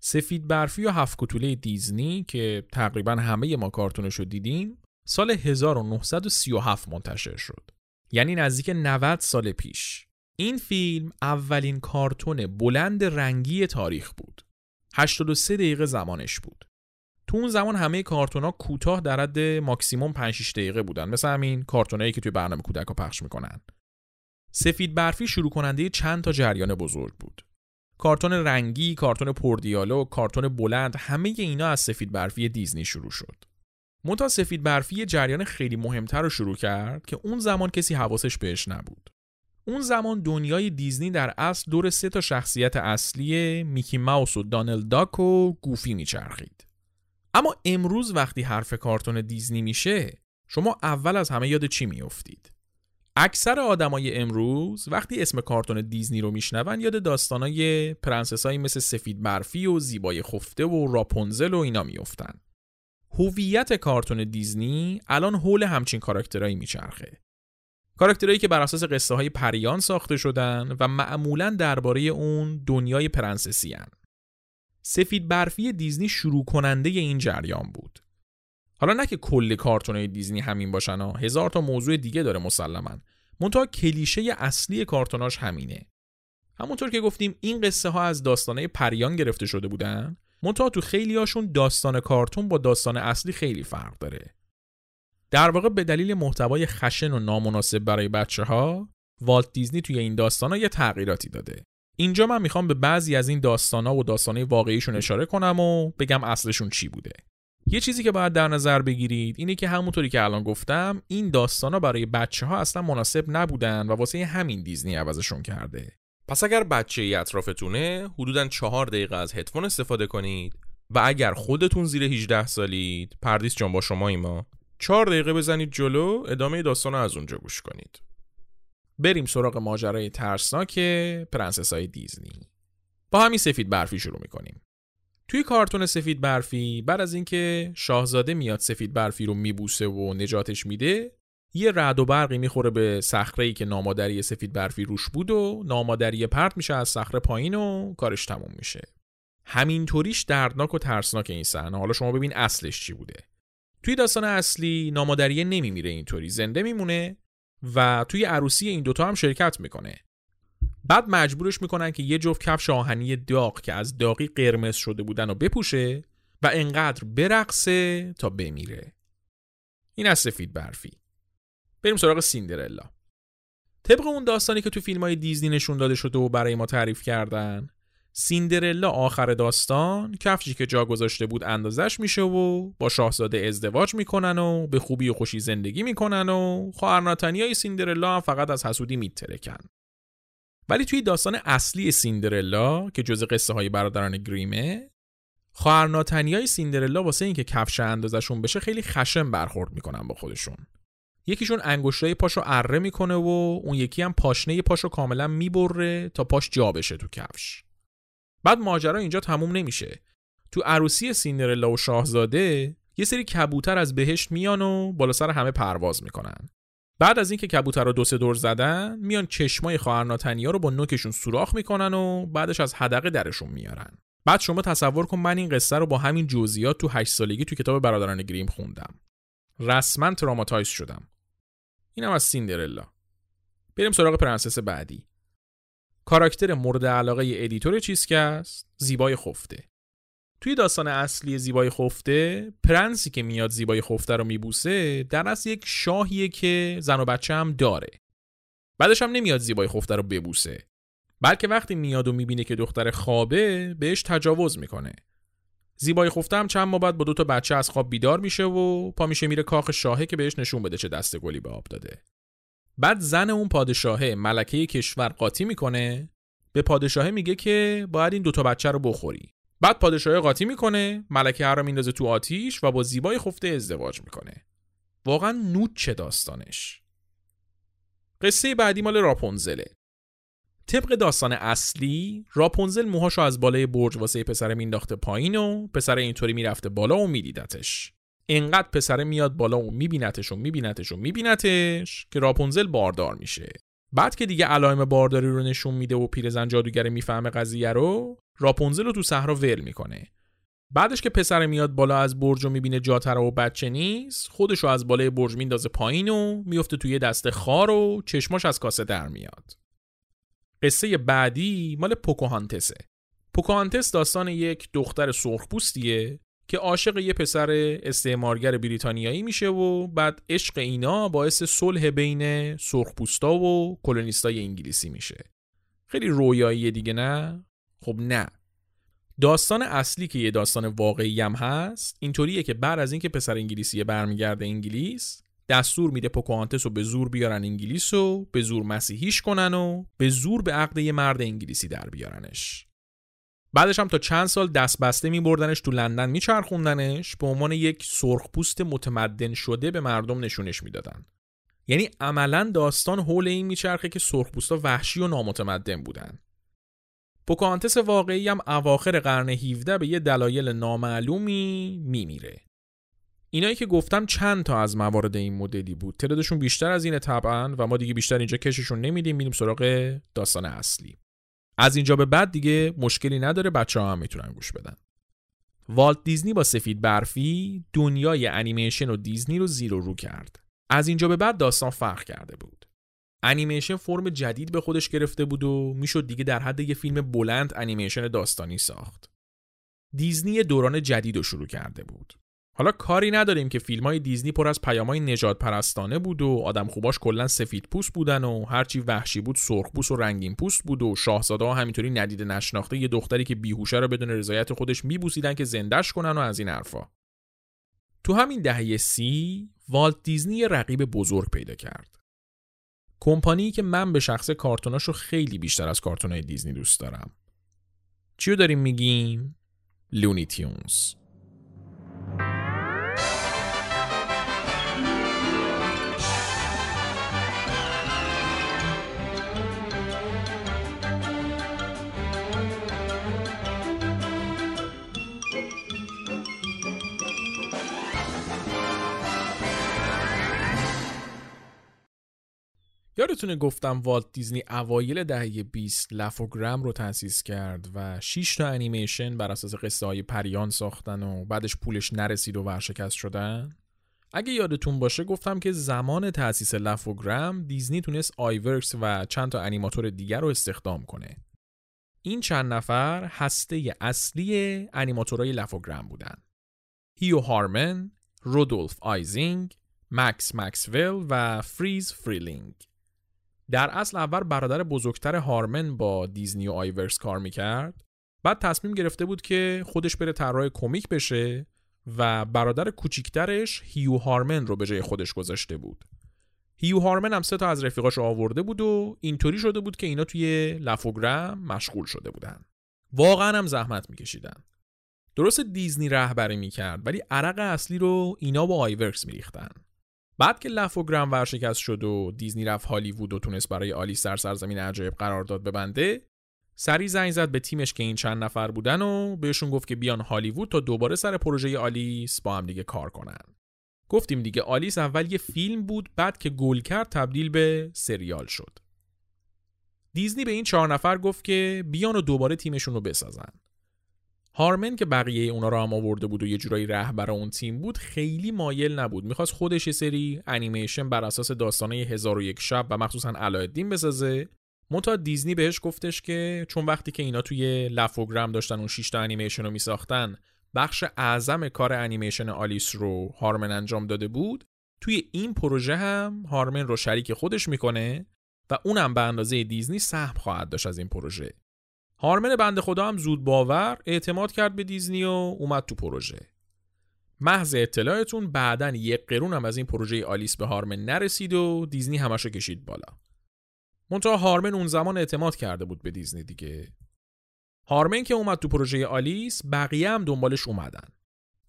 سفید برفی و هفت کتوله دیزنی که تقریبا همه ما کارتونش رو دیدیم سال 1937 منتشر شد. یعنی نزدیک 90 سال پیش. این فیلم اولین کارتون بلند رنگی تاریخ بود. 83 دقیقه زمانش بود. تو اون زمان همه کارتونا کوتاه در حد ماکسیموم 5 6 دقیقه بودن مثل همین کارتونایی که توی برنامه کودک ها پخش می‌کنن سفید برفی شروع کننده چند تا جریان بزرگ بود کارتون رنگی، کارتون پردیالوگ، کارتون بلند همه اینا از سفید برفی دیزنی شروع شد. منتها سفید برفی جریان خیلی مهمتر رو شروع کرد که اون زمان کسی حواسش بهش نبود. اون زمان دنیای دیزنی در اصل دور سه تا شخصیت اصلی میکی ماوس و دانل داک و گوفی میچرخید. اما امروز وقتی حرف کارتون دیزنی میشه شما اول از همه یاد چی میافتید؟ اکثر آدمای امروز وقتی اسم کارتون دیزنی رو میشنون یاد داستانای پرنسسایی مثل سفید برفی و زیبای خفته و راپونزل و اینا میافتن. هویت کارتون دیزنی الان حول همچین کاراکترایی میچرخه. کاراکترایی که بر اساس قصه های پریان ساخته شدن و معمولا درباره اون دنیای پرنسسی هن. سفید برفی دیزنی شروع کننده این جریان بود. حالا نه که کل کارتونای دیزنی همین باشن ها هزار تا موضوع دیگه داره مسلما منتها کلیشه اصلی کارتوناش همینه همونطور که گفتیم این قصه ها از داستانه پریان گرفته شده بودن منتها تو خیلی هاشون داستان کارتون با داستان اصلی خیلی فرق داره در واقع به دلیل محتوای خشن و نامناسب برای بچه ها والت دیزنی توی این داستان ها یه تغییراتی داده. اینجا من می‌خوام به بعضی از این داستان ها و داستانه واقعیشون اشاره کنم و بگم اصلشون چی بوده. یه چیزی که باید در نظر بگیرید اینه که همونطوری که الان گفتم این داستانا برای بچه ها اصلا مناسب نبودن و واسه همین دیزنی عوضشون کرده. پس اگر بچه ای اطرافتونه حدودا چهار دقیقه از هدفون استفاده کنید و اگر خودتون زیر 18 سالید پردیس جان با شما اما چهار دقیقه بزنید جلو ادامه داستان از اونجا گوش کنید. بریم سراغ ماجرای ترسناک پرنسس های دیزنی. با همین سفید برفی شروع می‌کنیم. توی کارتون سفید برفی بعد از اینکه شاهزاده میاد سفید برفی رو میبوسه و نجاتش میده یه رعد و برقی می‌خوره به صخره که نامادری سفید برفی روش بود و نامادری پرت میشه از صخره پایین و کارش تموم میشه. همینطوریش دردناک و ترسناک این صحنه. حالا شما ببین اصلش چی بوده. توی داستان اصلی نامادریه نمیمیره اینطوری زنده میمونه و توی عروسی این دوتا هم شرکت می‌کنه. بعد مجبورش می‌کنن که یه جفت کفش آهنی داغ که از داغی قرمز شده بودن و بپوشه و انقدر برقصه تا بمیره. این از سفید برفی. بریم سراغ سیندرلا. طبق اون داستانی که تو فیلم های دیزنی نشون داده شده و برای ما تعریف کردن سیندرلا آخر داستان کفشی که جا گذاشته بود اندازش میشه و با شاهزاده ازدواج می‌کنن و به خوبی و خوشی زندگی می‌کنن و خواهرناتنی های سیندرلا هم فقط از حسودی میترکن. ولی توی داستان اصلی سیندرلا که جز قصه های برادران گریمه خواهرناتنی های سیندرلا واسه اینکه کفش اندازشون بشه خیلی خشم برخورد می‌کنن با خودشون. یکیشون انگشتای پاشو اره می‌کنه و اون یکی هم پاشنه پاشو کاملا می‌بره تا پاش جا بشه تو کفش. بعد ماجرا اینجا تموم نمیشه. تو عروسی سیندرلا و شاهزاده یه سری کبوتر از بهشت میان و بالا سر همه پرواز می‌کنن. بعد از اینکه کبوتر رو دو سه دور زدن میان چشمای خواهرناتنیا رو با نوکشون سوراخ می‌کنن و بعدش از حدقه درشون میارن. بعد شما تصور کن من این قصه رو با همین جزئیات تو 8 سالگی تو کتاب برادران گریم خوندم. رسما traumatize شدم. اینم از سیندرلا. بریم سراغ پرنسس بعدی. کاراکتر مورد علاقه editor چیزکست؟ زیبای خفته. توی داستان اصلی زیبای خفته پرنسی که میاد زیبای خفته رو میبوسه در اصل یک شاهیه که زن و بچه هم داره. بعدش هم نمیاد زیبای خفته رو ببوسه. بلکه وقتی میاد و می‌بینه که دختر خوابه بهش تجاوز می‌کنه. زیبای خفته هم چند ماه بعد با دو تا بچه از خواب بیدار میشه و پا میشه میره کاخ شاهه که بهش نشون بده چه دست گلی به آب داده. بعد زن اون پادشاهه ملکه کشور قاطی می‌کنه به پادشاهه میگه که باید این دوتا بچه رو بخوری. بعد پادشاه قاطی می‌کنه ملکه هر رو میندازه تو آتیش و با زیبای خفته ازدواج می‌کنه. واقعا نوت چه داستانش. قصه بعدی مال راپونزله. طبق داستان اصلی راپونزل موهاشو از بالای برج واسه پسر مینداخته پایین و پسر اینطوری می‌رفته بالا و میدیدتش. انقدر پسره میاد بالا و میبینتش و میبینتش و میبینتش که راپونزل باردار میشه. بعد که دیگه علائم بارداری رو نشون میده و پیرزن جادوگر می‌فهمه قضیه رو راپونزل رو تو صحرا ول می‌کنه. بعدش که پسر میاد بالا از برج و می‌بینه جاتر و بچه نیست خودشو از بالای برج میندازه پایین و میفته توی دست خار و چشماش از کاسه در میاد. قصه بعدی مال پوکوهانتسه. پوکوهانتس داستان یک دختر سرخپوستیه که عاشق یه پسر استعمارگر بریتانیایی میشه و بعد عشق اینا باعث صلح بین سرخپوستا و کلونیستای انگلیسی میشه. خیلی رویایی دیگه نه؟ خب نه. داستان اصلی که یه داستان واقعی هم هست اینطوریه که بعد از اینکه پسر انگلیسی برمیگرده انگلیس دستور میده پوکوانتس رو به زور بیارن انگلیس و به زور مسیحیش کنن و به زور به عقد یه مرد انگلیسی در بیارنش. بعدش هم تا چند سال دست بسته میبردنش تو لندن میچرخوندنش به عنوان یک سرخپوست متمدن شده به مردم نشونش می‌دادن یعنی عملا داستان حول این میچرخه که سرخپوستا وحشی و نامتمدن بودن پوکانتس واقعی هم اواخر قرن 17 به یه دلایل نامعلومی میمیره. اینایی که گفتم چند تا از موارد این مدلی بود. تعدادشون بیشتر از اینه طبعا و ما دیگه بیشتر اینجا کششون نمیدیم میریم سراغ داستان اصلی. از اینجا به بعد دیگه مشکلی نداره بچه ها هم می‌تونن گوش بدن. والت دیزنی با سفید برفی دنیای انیمیشن و دیزنی رو زیر و رو کرد. از اینجا به بعد داستان فرق کرده بود. انیمیشن فرم جدید به خودش گرفته بود و می‌شد دیگه در حد یه فیلم بلند انیمیشن داستانی ساخت. دیزنی دوران جدید رو شروع کرده بود. حالا کاری نداریم که فیلم های دیزنی پر از پیامهای نژاد پرستانه بود و آدم خوباش کلا سفید پوست بودن و هرچی وحشی بود سرخ پوست و رنگین پوست بود و شاهزاده ها همینطوری ندیده نشناخته یه دختری که بیهوشه رو بدون رضایت خودش میبوسیدن که زندش کنن و از این حرفا. تو همین دهه سی والت دیزنی رقیب بزرگ پیدا کرد. کمپانی که من به شخص کارتوناشو خیلی بیشتر از کارتونای دیزنی دوست دارم. چیو داریم میگیم؟ لونی تیونز. یادتونه گفتم والت دیزنی اوایل دهه 20 لفوگرام رو تأسیس کرد و 6 تا انیمیشن بر اساس قصه های پریان ساختن و بعدش پولش نرسید و ورشکست شدن؟ اگه یادتون باشه گفتم که زمان تأسیس لفوگرام دیزنی تونست آیورکس و چند تا انیماتور دیگر رو استخدام کنه. این چند نفر هسته اصلی انیماتورهای لفوگرام بودن. هیو هارمن، رودولف آیزینگ، مکس مکسول و فریز فریلینگ. در اصل اول برادر بزرگتر هارمن با دیزنی و آیورکس کار می‌کرد. بعد تصمیم گرفته بود که خودش بره طراح کمیک بشه و برادر کوچیکترش هیو هارمن رو به جای خودش گذاشته بود. هیو هارمن هم سه تا از رفیقاش آورده بود و اینطوری شده بود که اینا توی لفوگرام مشغول شده بودن. واقعا هم زحمت میکشیدن. درسته دیزنی رهبری می‌کرد ولی عرق اصلی رو اینا با آیورکس میریختن. بعد که لفوگرام ورشکست شد و دیزنی رفت هالیوود و تونست برای آلیس در سرزمین عجایب قرارداد ببنده سریع زنگ زد به تیمش که این چند نفر بودن و بهشون گفت که بیان هالیوود تا دوباره سر پروژه آلیس با هم دیگه کار کنن. گفتیم دیگه آلیس اول یه فیلم بود بعد که گل کرد تبدیل به سریال شد. دیزنی به این چهار نفر گفت که بیان و دوباره تیمشون رو بسازن. هارمن که بقیه اونا رو هم آورده بود و یه جورایی رهبر اون تیم بود خیلی مایل نبود. می‌خواست خودش یه سری انیمیشن بر اساس داستانه یک شب و مخصوصا علاءالدین بسازه. منتها دیزنی بهش گفتش که چون وقتی که اینا توی Laugh-O-Gram داشتن اون 6 تا انیمیشن رو میساختن بخش اعظم کار انیمیشن آلیس رو هارمن انجام داده بود. توی این پروژه هم هارمن رو شریک خودش می‌کنه و اونم به اندازه دیزنی سهم خواهد داشت از این پروژه. هارمن بنده خدا هم زود باور اعتماد کرد به دیزنی و اومد تو پروژه. محض اطلاعتون بعدا یک قرون هم از این پروژه آلیس به هارمن نرسید و دیزنی همشو کشید بالا. منتها هارمن اون زمان اعتماد کرده بود به دیزنی دیگه. هارمن که اومد تو پروژه آلیس بقیه هم دنبالش اومدن.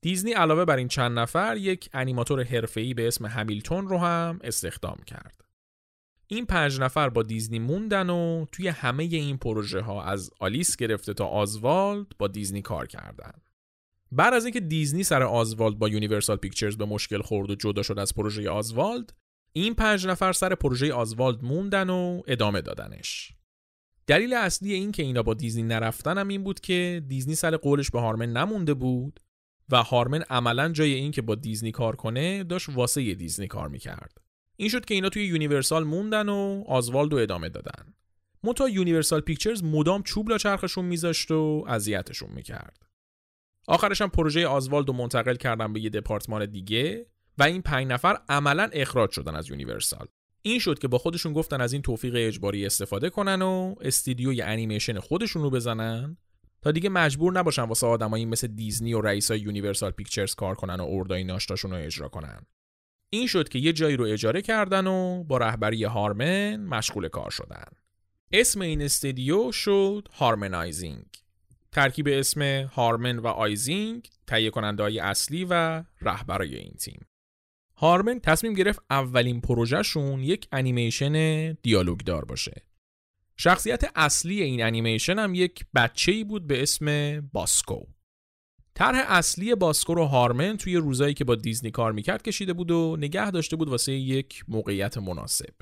دیزنی علاوه بر این چند نفر یک انیماتور حرفه‌ای به اسم همیلتون رو هم استخدام کرد. این پنج نفر با دیزنی موندن و توی همه این پروژه ها از آلیس گرفته تا آزوالد با دیزنی کار کردن. بعد از اینکه دیزنی سر آزوالد با یونیورسال پیکچرز به مشکل خورد و جدا شد از پروژه آزوالد، این پنج نفر سر پروژه آزوالد موندن و ادامه دادنش. دلیل اصلی این که اینا با دیزنی نرفتن هم این بود که دیزنی سر قولش به هارمن نمونده بود و هارمن عملا جای این که با دیزنی کار کنه داشت واسه دیزنی کار می‌کرد این شد که اینا توی یونیورسال موندن و آزوالدو ادامه دادن. منتها یونیورسال پیکچرز مدام چوب لا چرخشون میذاشت و اذیتشون می‌کرد. آخرش هم پروژه آزوالدو منتقل کردن به یه دپارتمان دیگه و این پنج نفر عملا اخراج شدن از یونیورسال. این شد که با خودشون گفتن از این توفیق اجباری استفاده کنن و استدیوی انیمیشن خودشون رو بزنن تا دیگه مجبور نباشن واسه آدمایی مثل دیزنی و رئیسای یونیورسال پیکچرز کار کنن و اردای ناشتاشون رو اجرا کنن. این شد که یه جایی رو اجاره کردن و با رهبری هارمن مشغول کار شدن. اسم این استدیو شد هارمنایزینگ. ترکیب اسم هارمن و آیزینگ تهیه کننده های اصلی و رهبرای این تیم. هارمن تصمیم گرفت اولین پروژهشون یک انیمیشن دیالوگ دار باشه. شخصیت اصلی این انیمیشن هم یک بچه ای بود به اسم باسکو. طرح اصلی باسکو رو هارمن توی روزایی که با دیزنی کار می‌کرد کشیده بود و نگه داشته بود واسه یک موقعیت مناسب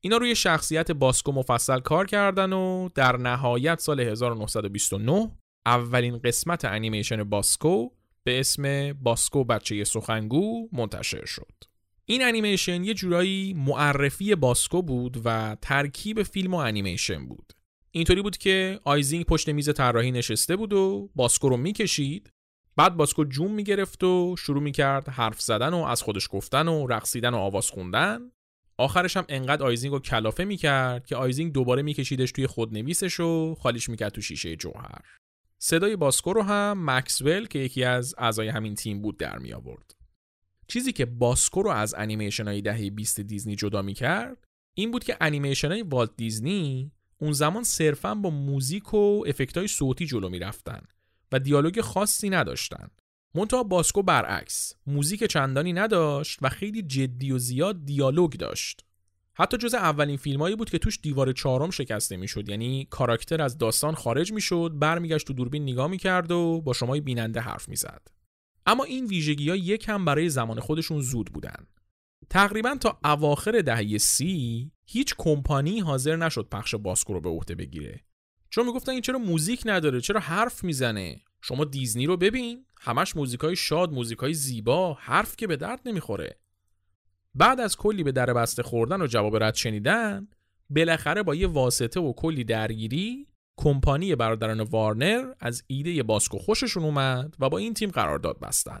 اینا روی شخصیت باسکو مفصل کار کردن و در نهایت سال 1929 اولین قسمت انیمیشن باسکو به اسم باسکو بچه سخنگو منتشر شد. این انیمیشن یه جورایی معرفی باسکو بود و ترکیب فیلم و انیمیشن بود. اینطوری بود که آیزینگ پشت میز طراحی نشسته بود و باسکو رو می‌کشید. بعد باسکو جون می‌گرفت و شروع می‌کرد حرف زدن و از خودش گفتن و رقصیدن و آواز خوندن. آخرش هم انقدر آیزینگ رو کلافه می‌کرد که آیزینگ دوباره میکشیدش توی خودنویسش و خالیش می‌کرد تو شیشه جوهر. صدای باسکو رو هم مکسول که یکی از اعضای همین تیم بود در می آورد. چیزی که باسکو رو از انیمیشن های دهه 20 دیزنی جدا می کرد این بود که انیمیشن های والت دیزنی اون زمان صرفا با موزیک و افکت های صوتی جلو می رفتن و دیالوگ خاصی نداشتن. منتها باسکو برعکس موزیک چندانی نداشت و خیلی جدی و زیاد دیالوگ داشت. حتی جز اولین فیلمایی بود که توش دیوار چهارم شکسته می‌شد یعنی کاراکتر از داستان خارج می‌شد برمیگشت تو دوربین نگاه می‌کرد و با شمای بیننده حرف می‌زد اما این ویژگی ها یکم برای زمان خودشون زود بودن تقریبا تا اواخر دهه سی هیچ کمپانی حاضر نشد پخش باسکو رو به عهده بگیره. چون می‌گفتن این چرا موزیک نداره چرا حرف می‌زنه؟ شما دیزنی رو ببین. همش موزیکای شاد موزیکای زیبا حرف که به درد نمی‌خوره. بعد از کلی به در بسته خوردن و جواب رد شنیدن بالاخره با یه واسطه و کلی درگیری کمپانی برادران وارنر از ایده باسکو خوششون اومد و با این تیم قرارداد بستن.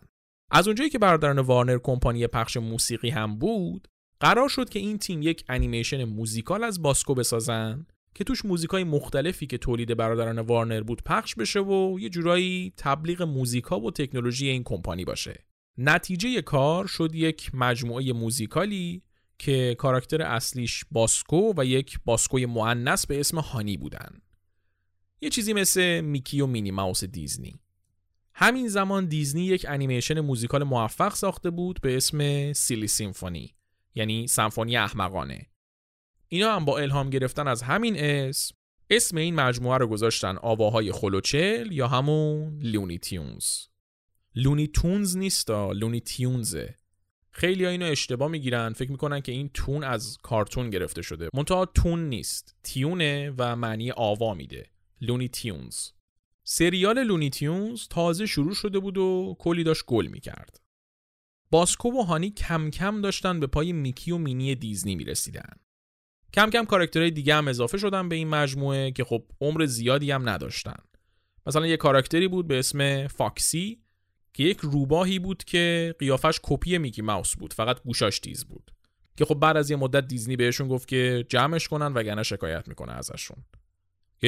از اونجایی که برادران وارنر کمپانی پخش موسیقی هم بود قرار شد که این تیم یک انیمیشن موزیکال از باسکو بسازن که توش موزیکای مختلفی که تولید برادران وارنر بود پخش بشه و یه جورایی تبلیغ موزیکا و تکنولوژی این کمپانی باشه. نتیجه کار شد یک مجموعه موزیکالی که کاراکتر اصلیش باسکو و یک باسکوی معنس به اسم هانی بودن. یه چیزی مثل میکی و مینی ماوس دیزنی. همین زمان دیزنی یک انیمیشن موزیکال موفق ساخته بود به اسم سیلی سیمفونی. یعنی سمفونی احمقانه. اینا هم با الهام گرفتن از همین اسم اسم این مجموعه رو گذاشتن آواهای خلوچل یا همون لونی تیونز. لونی تونز نیستا لونی تیونزه. خیلی ها اینو اشتباه می‌گیرن فکر می‌کنن که این تون از کارتون گرفته شده. منتها تون نیست تیونه و معنی آوا میده. لونی تیونز. سریال لونی تیونز تازه شروع شده بود و کلی داشت گل می‌کرد. باسکو و هانی کم کم داشتن به پای میکی و مینی دیزنی می‌رسیدن. کم کم کاراکترهای دیگه هم اضافه شدن به این مجموعه که خب عمر زیادی هم نداشتن. مثلا یه کاراکتری بود به اسم فاکسی که یک روباهی بود که قیافش کپی میکی ماوس بود فقط گوشاش تیز بود. که خب بعد از یه مدت دیزنی بهشون گفت که جمعش کنن وگرنه شکایت می‌کنه ازشون.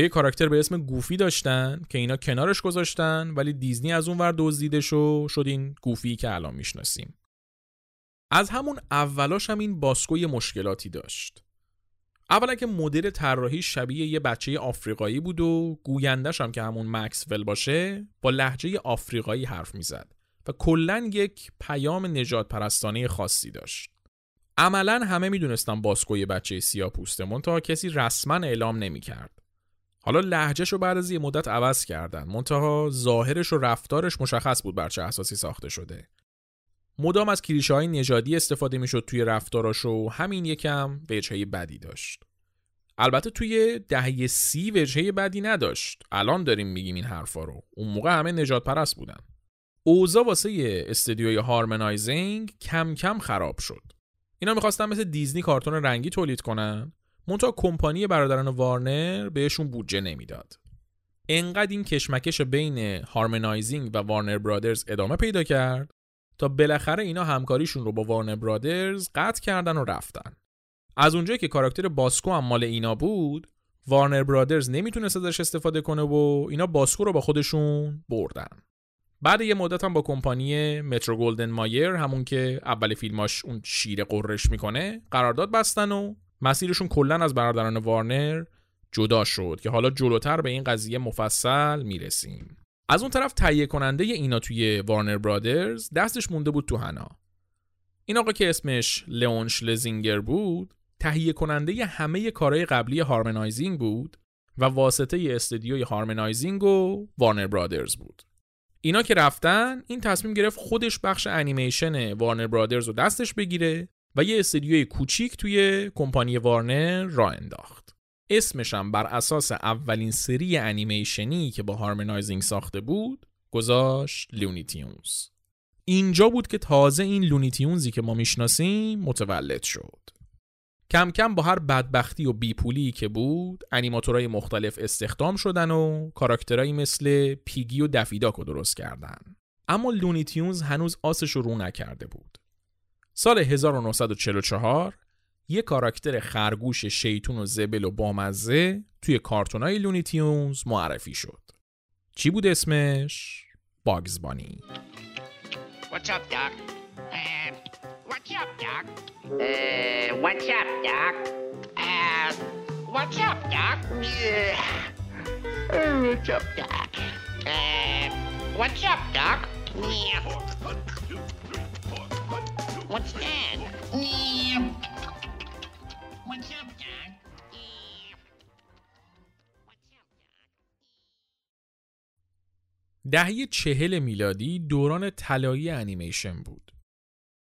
یه کاراکتر به اسم گوفی داشتن که اینا کنارش گذاشتن ولی دیزنی از اون ور دزدیدش و شد این گوفی که الان می‌شناسیم از همون اولاش هم این باسکو یه مشکلاتی داشت اولا که مدل طراحی شبیه یه بچه آفریقایی بود و گویندش هم که همون مکسول باشه با لحجه آفریقایی حرف می‌زد و کلا یک پیام نجات پرستانه خاصی داشت. عملا همه می‌دونستن باسکو یه بچه سیاه پوسته منتها کسی رسما اعلام نمی‌کرد. حالا لحجهش رو بعد از یه مدت عوض کردن. منتها ظاهرش و رفتارش مشخص بود بر چه اساسی ساخته شده. مدام از کلیشه های نژادی استفاده می‌شد توی رفتاراش و همین یکم وجهه بدی داشت. البته توی دهه سی وجهه بدی نداشت. الان داریم میگیم این حرفا رو. اون موقع همه نجات پرست بودن. اوضاع واسه استدیوی هارمنایزینگ کم کم خراب شد. اینا می‌خواستن مثل دیزنی کارتون رنگی تولید کنن؟ منتها کمپانی برادران وارنر بهشون بودجه نمی‌داد. انقدر این کشمکش بین هارمنایزینگ و وارنر برادرز ادامه پیدا کرد تا بالاخره اینا همکاریشون رو با وارنر برادرز قطع کردن و رفتن. از اونجایی که کاراکتر باسکو هم مال اینا بود وارنر برادرز نمی‌تونست ازش استفاده کنه و اینا باسکو رو با خودشون بردن. بعد یه مدت هم با کمپانی مترو گلدن مایر همون که اول فیلماش اون شیر قررش می‌کنه قرارداد بستن و مسیرشون کلا از برادران وارنر جدا شد که حالا جلوتر به این قضیه مفصل می‌رسیم. از اون طرف تهیه کننده اینا توی وارنر برادرز دستش مونده بود تو حنا. این آقا که اسمش لئون شلزینگر بود تهیه کننده همه کارهای قبلی هارمنایزینگ بود و واسطه استدیوی هارمنایزینگ و وارنر برادرز بود. اینا که رفتن این تصمیم گرفت خودش بخش انیمیشن وارنر برادرز رو دستش بگیره و یه استدیوی کوچیک توی کمپانی وارنر راه انداخت. اسمش هم بر اساس اولین سری انیمیشنی که با هارمنایزینگ ساخته بود گذاشت لونیتیونز اینجا بود که تازه این لونیتیونزی که ما می‌شناسیم متولد شد. کم کم با هر بدبختی و بیپولی که بود انیماتورهای مختلف استخدام شدن و کاراکترهایی مثل پیگی و دفیداک رو درست کردن. اما لونیتیونز هنوز آسش رو رو نکرده بود. سال 1944 یه کاراکتر خرگوش شیطون و زبل و بامزه توی کارتونای لونیتیونز معرفی شد چی بود اسمش؟ باگز بانی um, What's up, Doc? Uh, what's up, Doc? Uh, what's up, Doc? Uh, what's up, Doc? Uh, what's up, Doc? What's that? What's up, Doc? Yeah. What's up, Doc? دهه چهل میلادی دوران طلایی انیمیشن بود.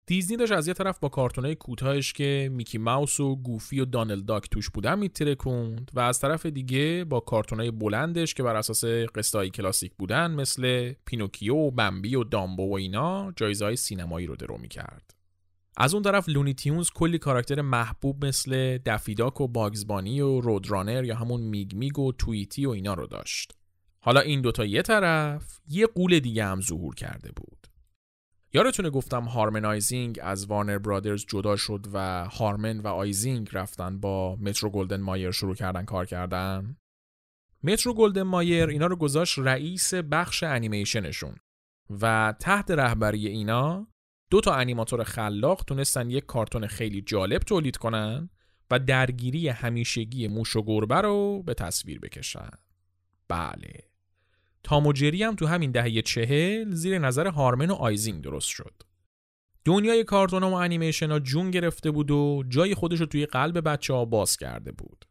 دیزنی داشت از یه طرف با کارتونای کوتاهش که میکی ماوس و گوفی و دانل داک توش بودن میترکوند و از طرف دیگه با کارتونای بلندش که بر اساس قصه‌های کلاسیک بودن مثل پینوکیو و بمبی و دامبو و اینا جایزه های سینمایی رو درو می‌کرد. از اون طرف لونی تیونز کلی کاراکتر محبوب مثل دفیداک و باگزبانی و رودرانر یا همون میگ میگ و توییتی و اینا رو داشت. حالا این دوتا یه طرف یه غول دیگه هم ظهور کرده بود یادتونه گفتم هارمنایزینگ از وارنر برادرز جدا شد و هارمن و آیزینگ رفتن با مترو گلدن مایر شروع کردن کار کردن مترو گلدن مایر اینا رو گذاشت رئیس بخش انیمیشنشون و تحت رهبری اینا دو تا انیماتور خلاق تونستن یک کارتون خیلی جالب تولید کنن و درگیری همیشگی موش و گربه رو به تصویر بکشن بله تام و جری هم تو همین دهه چهل زیر نظر هارمن و آیزینگ درست شد. دنیای کارتون و انیمیشن ها جون گرفته بود و جای خودش رو توی قلب بچه ها باز کرده بود.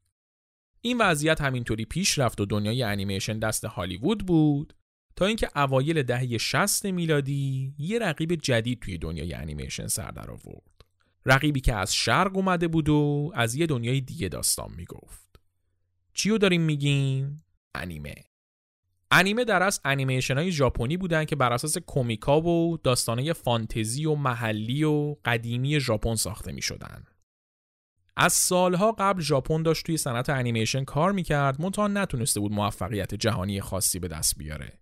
این وضعیت همینطوری پیش رفت و دنیای انیمیشن دست هالیوود بود تا اینکه اوایل دهه 60 میلادی یه رقیب جدید توی دنیای انیمیشن سر در آورد. رقیبی که از شرق اومده بود و از یه دنیای دیگه داستان می‌گفت. چیو داریم میگیم؟ انیمه. انیمه در اصل انیمیشن های ژاپنی بودن که بر اساس کومیکا و داستانه فانتزی و محلی و قدیمی ژاپن ساخته می شدن. از سالها قبل ژاپن داشت توی صنعت انیمیشن کار می‌کرد منتها نتونسته بود موفقیت جهانی خاصی به دست بیاره.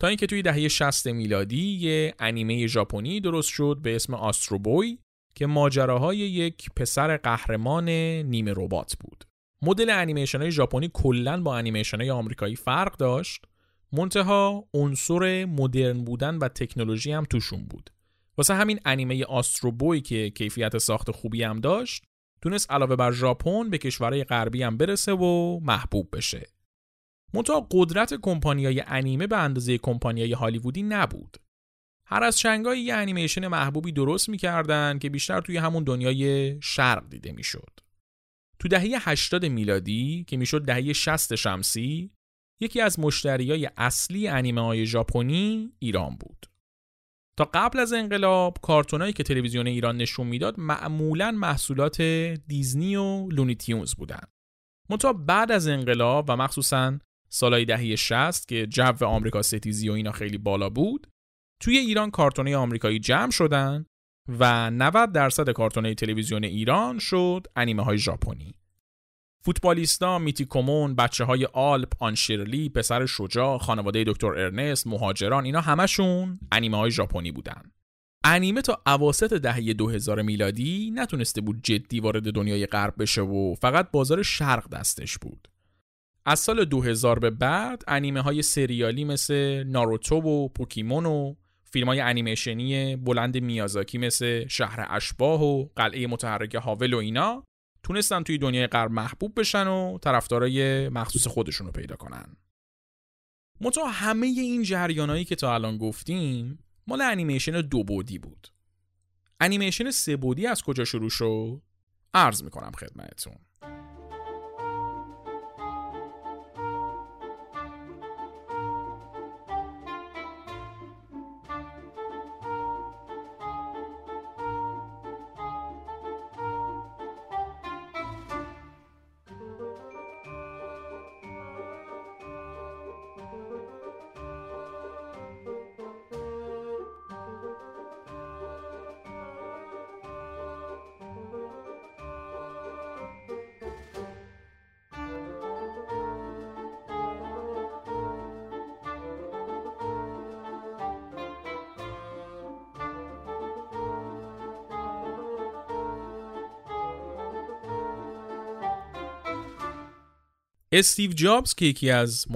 تا اینکه توی دهه 60 میلادی یه انیمه ژاپنی درست شد به اسم آسترو بوی که ماجراهای یک پسر قهرمان نیمه ربات بود. مدل انیمیشن های ژاپنی کلا با انیمیشن های آمریکایی فرق داشت. منتها عنصر مدرن بودن و تکنولوژی هم توشون بود. واسه همین انیمه آسترو بوی که کیفیت ساخت خوبی هم داشت تونست علاوه بر ژاپن به کشورهای غربی هم برسه و محبوب بشه. منتها قدرت کمپانیای انیمه به اندازه کمپانیای هالیوودی نبود هر از شنگای یه انیمیشن محبوبی درست می‌کردن که بیشتر توی همون دنیای شرق دیده می‌شد تو دهه 80 میلادی که می‌شد دهه 60 شمسی یکی از مشتریای اصلی انیمه های ژاپنی ایران بود. تا قبل از انقلاب کارتونایی که تلویزیون ایران نشون می‌داد معمولا محصولات دیزنی و لونی تیونز بودن. منتها بعد از انقلاب و مخصوصا سالهای دهه 60 که جو آمریکا ستیزی و اینا خیلی بالا بود توی ایران کارتونای آمریکایی جمع شدن و 90 درصد کارتونای تلویزیون ایران شد انیمه های ژاپنی فوتبالیستا، میتی کومون، بچه های آلپ، آنشیرلی، پسر شجاع، خانواده دکتر ارنست، مهاجران اینا همشون انیمه های ژاپنی بودن. انیمه تا اواسط دهه 2000 میلادی نتونسته بود جدی وارد دنیای غرب بشه و فقط بازار شرق دستش بود. از سال 2000 به بعد انیمه های سریالی مثل ناروتو و پوکیمون و فیلم های انیمیشنی بلند میازاکی مثل شهر اشباه و قلعه متحرک هاول و اینا تونستن توی دنیای غرب محبوب بشن و طرفدارای مخصوص خودشون پیدا کنن. متا همه این جریانایی که تا الان گفتیم مال انیمیشن دو بودی بود. انیمیشن سه بودی از کجا شروع شد؟ عرض می‌کنم خدمتتون. استیو جابز که یکی از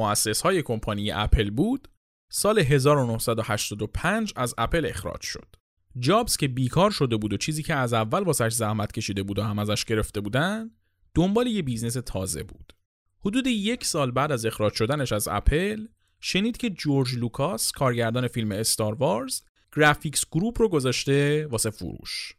های کمپانی اپل بود سال 1985 از اپل اخراج شد. جابز که بیکار شده بود و چیزی که از اول واسش زحمت کشیده بود و هم ازش گرفته بودن دنبال یه business تازه بود. حدود یک سال بعد از اخراج شدنش از اپل شنید که جورج لوکاس کارگردان فیلم Star Wars Graphics Group رو گذاشته واسه فروش.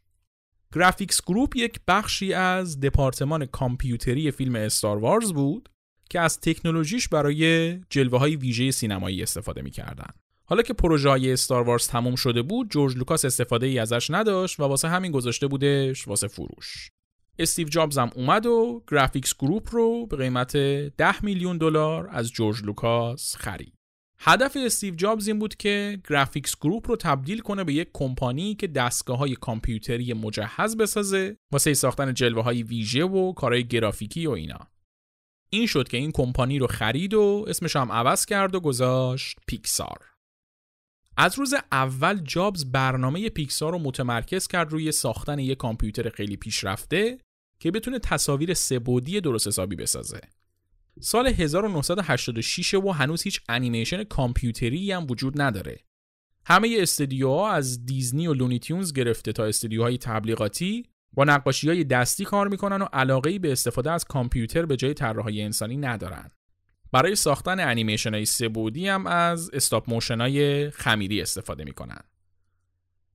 Graphics Group یک بخشی از دپارتمان کامپیوتری فیلم Star Wars بود که از تکنولوژیش برای جلوه های ویژه سینمایی استفاده می‌کردن. حالا که پروژه های Star Wars تموم شده بود، جورج لوکاس استفاده ای ازش نداشت و واسه همین گذاشته بودش واسه فروش. استیو جابز هم اومد و Graphics Group رو به قیمت 10 میلیون دلار از جورج لوکاس خرید. هدف استیو جابز این بود که Graphics Group رو تبدیل کنه به یک کمپانی که دستگاه های کامپیوتری مجهز بسازه واسه ساختن جلوه های ویژه و کارهای گرافیکی و اینا. این شد که این کمپانی رو خرید و اسمش هم عوض کرد و گذاشت پیکسار. از روز اول جابز برنامه پیکسار رو متمرکز کرد روی ساختن یک کامپیوتر خیلی پیشرفته که بتونه تصاویر سبودی درست حسابی بسازه. سال 1986 و هنوز هیچ انیمیشن کامپیوتری هم وجود نداره. همه استدیوها از دیزنی و لونیتیونز گرفته تا استدیوهای تبلیغاتی با نقاشی های دستی کار می‌کنن و علاقه به استفاده از کامپیوتر به جای طراحی انسانی ندارن. برای ساختن انیمیشن های سه بعدی هم از stop motion های خمیری استفاده می‌کنن.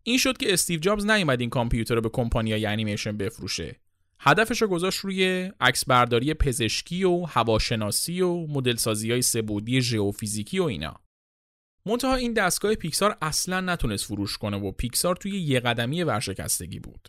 این شد که استیو جابز نیومد این کامپیوتر رو به کمپانی انیمیشن بفروشه. هدفش رو گذاشت روی عکس برداری پزشکی و هواشناسی و مدل سازی های سه بعدی ژئوفیزیکی و اینا. منتها این دستگاه پیکسار اصلا نتونست فروش کنه و پیکسار توی یه قدمی ورشکستگی بود.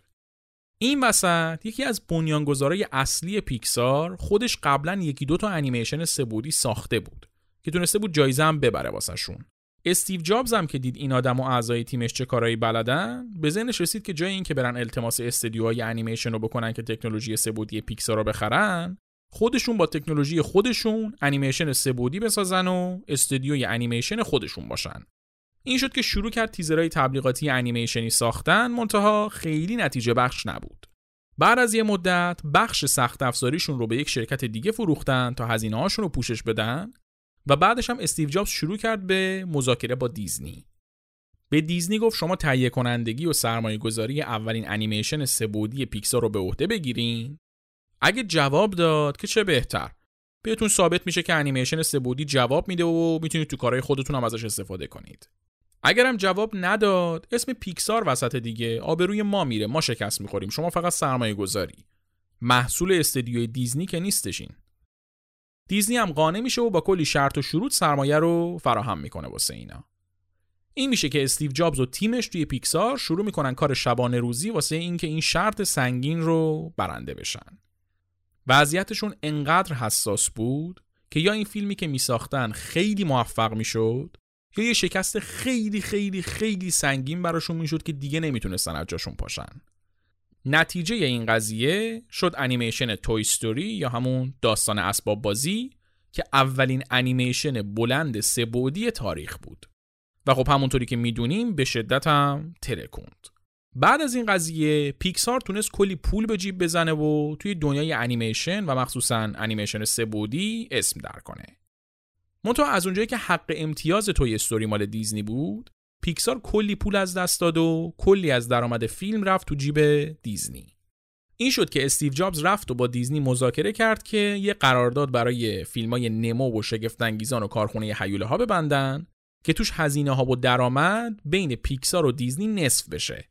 این وسط یکی از بنیانگذارای اصلی پیکسار خودش قبلا یکی دو تا انیمیشن سه بعدی ساخته بود که تونسته بود جایزه هم ببره واسهشون. استیو جابز هم که دید این آدم و اعضای تیمش چه کارایی بلدن به ذهنش رسید که جای این که برن التماس استدیوهای انیمیشن رو بکنن که تکنولوژی سه بعدی پیکسار رو بخرن خودشون با تکنولوژی خودشون انیمیشن سه بعدی بسازن و استودیوی انیمیشن خودشون باشن. این شد که شروع کرد تیزرهای تبلیغاتی انیمیشنی ساختن منتها خیلی نتیجه بخش نبود. بعد از یه مدت بخش سخت افزاریشون رو به یک شرکت دیگه فروختن تا هزینه هاشون رو پوشش بدن و بعدش هم استیو جابز شروع کرد به مذاکره با دیزنی. به دیزنی گفت شما تهیه کنندگی و سرمایه گذاری اولین انیمیشن سبودی پیکسار رو به عهده بگیرین. اگه جواب داد که چه بهتر. بهتون ثابت میشه که انیمیشن سبودی جواب میده و می‌تونید تو کارهای خودتون هم ازش استفاده کنید. اگرم جواب نداد اسم پیکسار وسط دیگه آبروی ما میره. ما شکست می‌خوریم. شما فقط سرمایه گذاری. محصول استدیوی دیزنی که نیستشین دیزنی هم قانع میشه و با کلی شرط و شروط سرمایه رو فراهم می‌کنه واسه اینا. این میشه که استیو جابز و تیمش توی پیکسار شروع می‌کنن کار شبانه روزی واسه اینکه این شرط سنگین رو برنده بشن. وضعیتشون انقدر حساس بود که یا این فیلمی که میساختن خیلی موفق می‌شد یا یه شکست خیلی خیلی خیلی سنگین براشون می‌شد که دیگه نمی‌تونستن از جاشون پاشن. نتیجه این قضیه شد انیمیشن Toy Story یا همون داستان اسباب بازی که اولین انیمیشن بلند سه بعدی تاریخ بود. و خب همونطوری که می‌دونیم به شدت هم ترکوند. بعد از این قضیه پیکسار تونست کلی پول به جیب بزنه و توی دنیای انیمیشن و مخصوصا انیمیشن سه بعدی اسم در کنه. منتها از اونجایی که حق امتیاز Toy Story مال دیزنی بود پیکسار کلی پول از دست داد و کلی از درآمد فیلم رفت تو جیب دیزنی. این شد که استیو جابز رفت و با دیزنی مذاکره کرد که یه قرارداد برای فیلم های نمو و شگفتانگیزان و کارخونه هیوله ها ببندن که توش هزینه ها و درآمد بین پیکسار و دیزنی نصف بشه.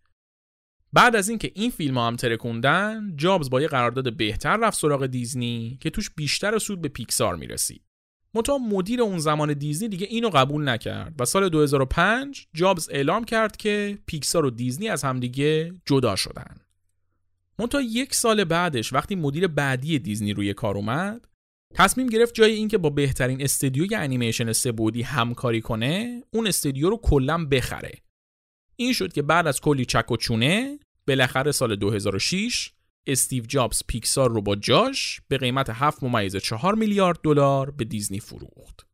بعد از اینکه این فیلم ها هم ترکوندن جابز با یه قرارداد بهتر رفت سراغ دیزنی که توش بیشتر سود به پیکسار می‌رسید. منتها مدیر اون زمان دیزنی دیگه اینو قبول نکرد و سال 2005 جابز اعلام کرد که پیکسار و دیزنی از همدیگه جدا شدن. منتها یک سال بعدش وقتی مدیر بعدی دیزنی روی کار اومد تصمیم گرفت جای اینکه با بهترین استدیوی انیمیشن سبودی همکاری کنه اون استدیو رو کلا بخره. این شد که بعد از کلی چک و چونه بالاخره سال 2006 استیو جابز پیکسار رو با جاش به قیمت 7 ممیز 4 میلیارد دلار به دیزنی فروخت.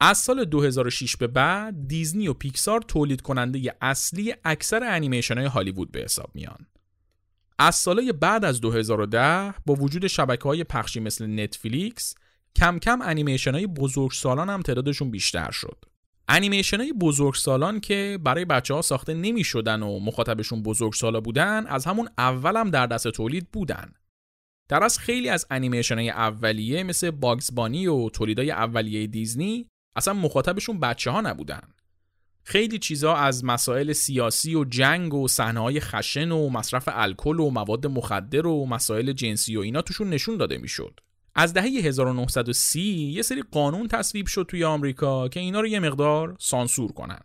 از سال 2006 به بعد دیزنی و پیکسار تولید کننده اصلی اکثر انیمیشن های هالیوود به حساب میان. از سالهای بعد از 2010 با وجود شبکه های پخشی مثل نتفلیکس کم کم انیمیشن های بزرگسالان هم تعدادشون بیشتر شد. انیمیشن های بزرگسالان که برای بچه ها ساخته نمی شدن و مخاطبشون بزرگسالا بودن از همون اول هم در دست تولید بودن. در از خیلی از انیمیشن های اولیه مثل باگز بانی و تولیدای اولیه دیزنی اصلا مخاطبشون بچه ها نبودن. خیلی چیزا از مسائل سیاسی و جنگ و های خشن و مصرف الکل و مواد مخدر و مسائل جنسی و اینا توشون نشون داده می‌شد. از دهه 1930 یه سری قانون تصویب شد توی آمریکا که اینا رو یه مقدار سانسور کنن.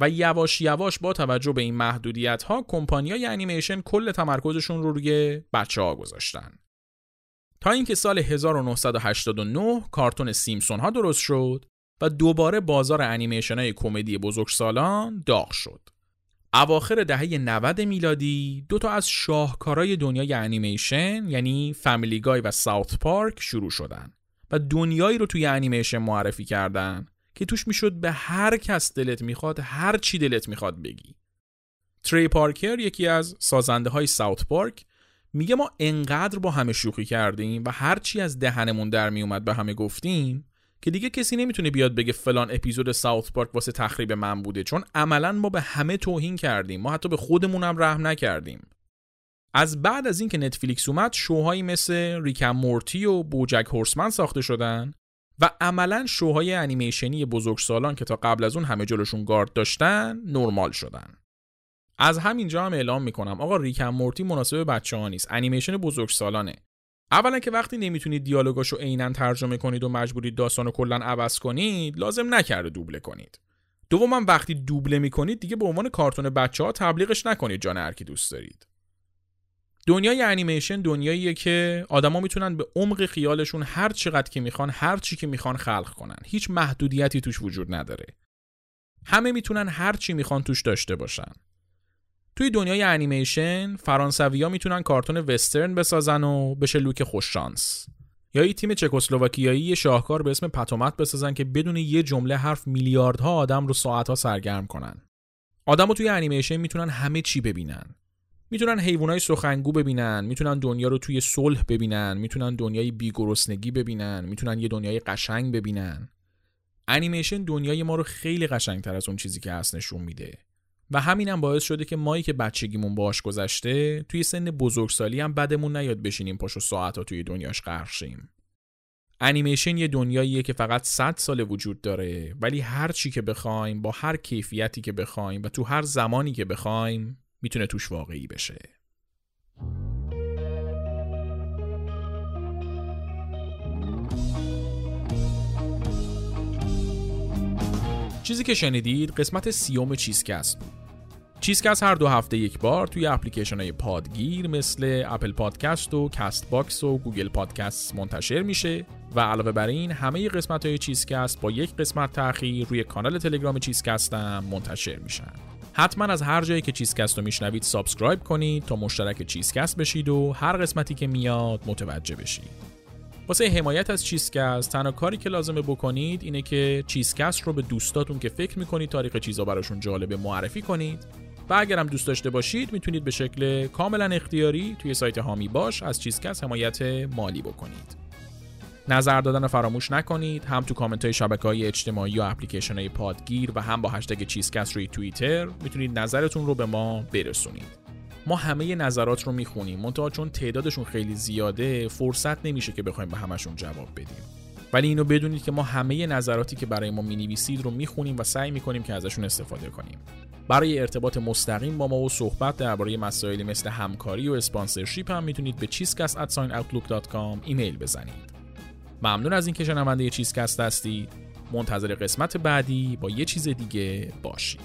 و یواش یواش با توجه به این محدودیت ها کمپانیای انیمیشن کل تمرکزشون رو روی بچه ها گذاشتن. تا اینکه سال 1989 کارتون سیمسون ها درست شد و دوباره بازار انیمیشن های کمدی بزرگسالان داغ شد. اواخر دهه 90 میلادی دو تا از شاهکارهای دنیای انیمیشن یعنی فامیلی گای و ساوت پارک شروع شدن و دنیایی رو توی انیمیشن معرفی کردن که توش می‌شد به هر کس دلت می‌خواد هر چی دلت می‌خواد بگی. تری پارکر یکی از سازنده های ساوت پارک میگه ما انقدر با همه شوخی کردیم و هر چی از دهنمون در میومد به همه گفتیم که دیگه کسی نمی‌تونه بیاد بگه فلان اپیزود ساوت پارک واسه تخریب من بوده چون عملا ما به همه توهین کردیم. ما حتی به خودمون هم رحم نکردیم. از بعد از اینکه نتفلیکس اومد شوهایی مثل ریکم مورتی و بوجک هورسمن ساخته شدن و عملا شوهای انیمیشنی بزرگسالان که تا قبل از اون همه جلوشون گارد داشتن نرمال شدن. از همینجا هم اعلام می‌کنم آقا ریکم مورتی مناسب بچه ها نیست. انیمیشن بزرگسالانه اولا که وقتی نمی‌تونید دیالوگاشو عینا ترجمه کنید و مجبورید داستانو کلا عوض کنید لازم نکرده دوبله کنید. دوما وقتی دوبله می‌کنید دیگه به عنوان کارتون بچه ها تبلیغش نکنید جان هر کی دوست دارید. دنیای انیمیشن دنیاییه که آدما می‌تونن به عمق خیالشون هر چقدر که می‌خوان هر چی که می‌خوان خلق کنن. هیچ محدودیتی توش وجود نداره. همه می‌تونن هر چی می‌خوان توش داشته باشن. توی دنیای انیمیشن فرانسویا می‌تونن کارتون وسترن بسازن و بشه لوک خوششانس یا یه تیم چکسلواکیایی شاهکار به اسم پتومت بسازن که بدون یه جمله حرف میلیاردها آدم رو ساعتها سرگرم کنن. آدمو توی انیمیشن می‌تونن همه چی ببینن. می‌تونن حیوانای سخنگو ببینن می‌تونن دنیا رو توی صلح ببینن می‌تونن دنیای بیگرسنگی ببینن می‌تونن یه دنیای قشنگ ببینن. انیمیشن دنیای ما رو خیلی قشنگتر از اون چیزی که هست نشون میده. و همینم باعث شده که مایی که بچگیمون باش گذشته توی سن بزرگسالی هم بدمون نیاد بشینیم پاشو ساعت ها توی دنیاش غرق شیم. انیمیشن یه دنیاییه که فقط 100 سال وجود داره ولی هر چی که بخوایم با هر کیفیتی که بخوایم و تو هر زمانی که بخوایم می‌تونه توش واقعی بشه. چیزی که شنیدید قسمت سیوم چیزکست بود. چیزکست هر دو هفته یک بار توی اپلیکیشن های پادگیر مثل اپل پادکست و کست باکس و گوگل پادکست منتشر میشه و علاوه بر این همه قسمت های چیزکست با یک قسمت تأخیر روی کانال تلگرام چیزکست هم منتشر میشن. حتما از هر جایی که چیزکست رو میشنوید subscribe کنید تا مشترک چیزکست بشید و هر قسمتی که میاد متوجه بشید. واسه حمایت از چیزکست تنها کاری که لازمه بکنید اینه که چیزکست رو به دوستاتون که فکر می‌کنید تاریخ چیزا براشون جالبه معرفی کنید. و اگر هم دوست داشته باشید می‌تونید به شکل کاملا اختیاری توی سایت هامی باش از چیزکست حمایت مالی بکنید. نظر دادن رو فراموش نکنید هم تو کامنت های شبکه های اجتماعی و اپلیکیشن های پادگیر و هم با هشتگ چیزکست روی توییتر می‌تونید نظرتون رو به ما برسونید. ما همه نظرات رو می‌خونیم. منتها چون تعدادشون خیلی زیاده فرصت نمیشه که بخوایم به همشون جواب بدیم. ولی اینو بدونید که ما همه نظراتی که برای ما می‌نویسید رو می‌خونیم و سعی می‌کنیم که ازشون استفاده کنیم. برای ارتباط مستقیم با ما و صحبت درباره مسائلی مثل همکاری و اسپانسرشیپ هم می‌تونید به چیزکست@outlook.com ایمیل بزنید. ممنون از اینکه شنونده چیزکست هستید. منتظر قسمت بعدی با یه چیز دیگه باشید.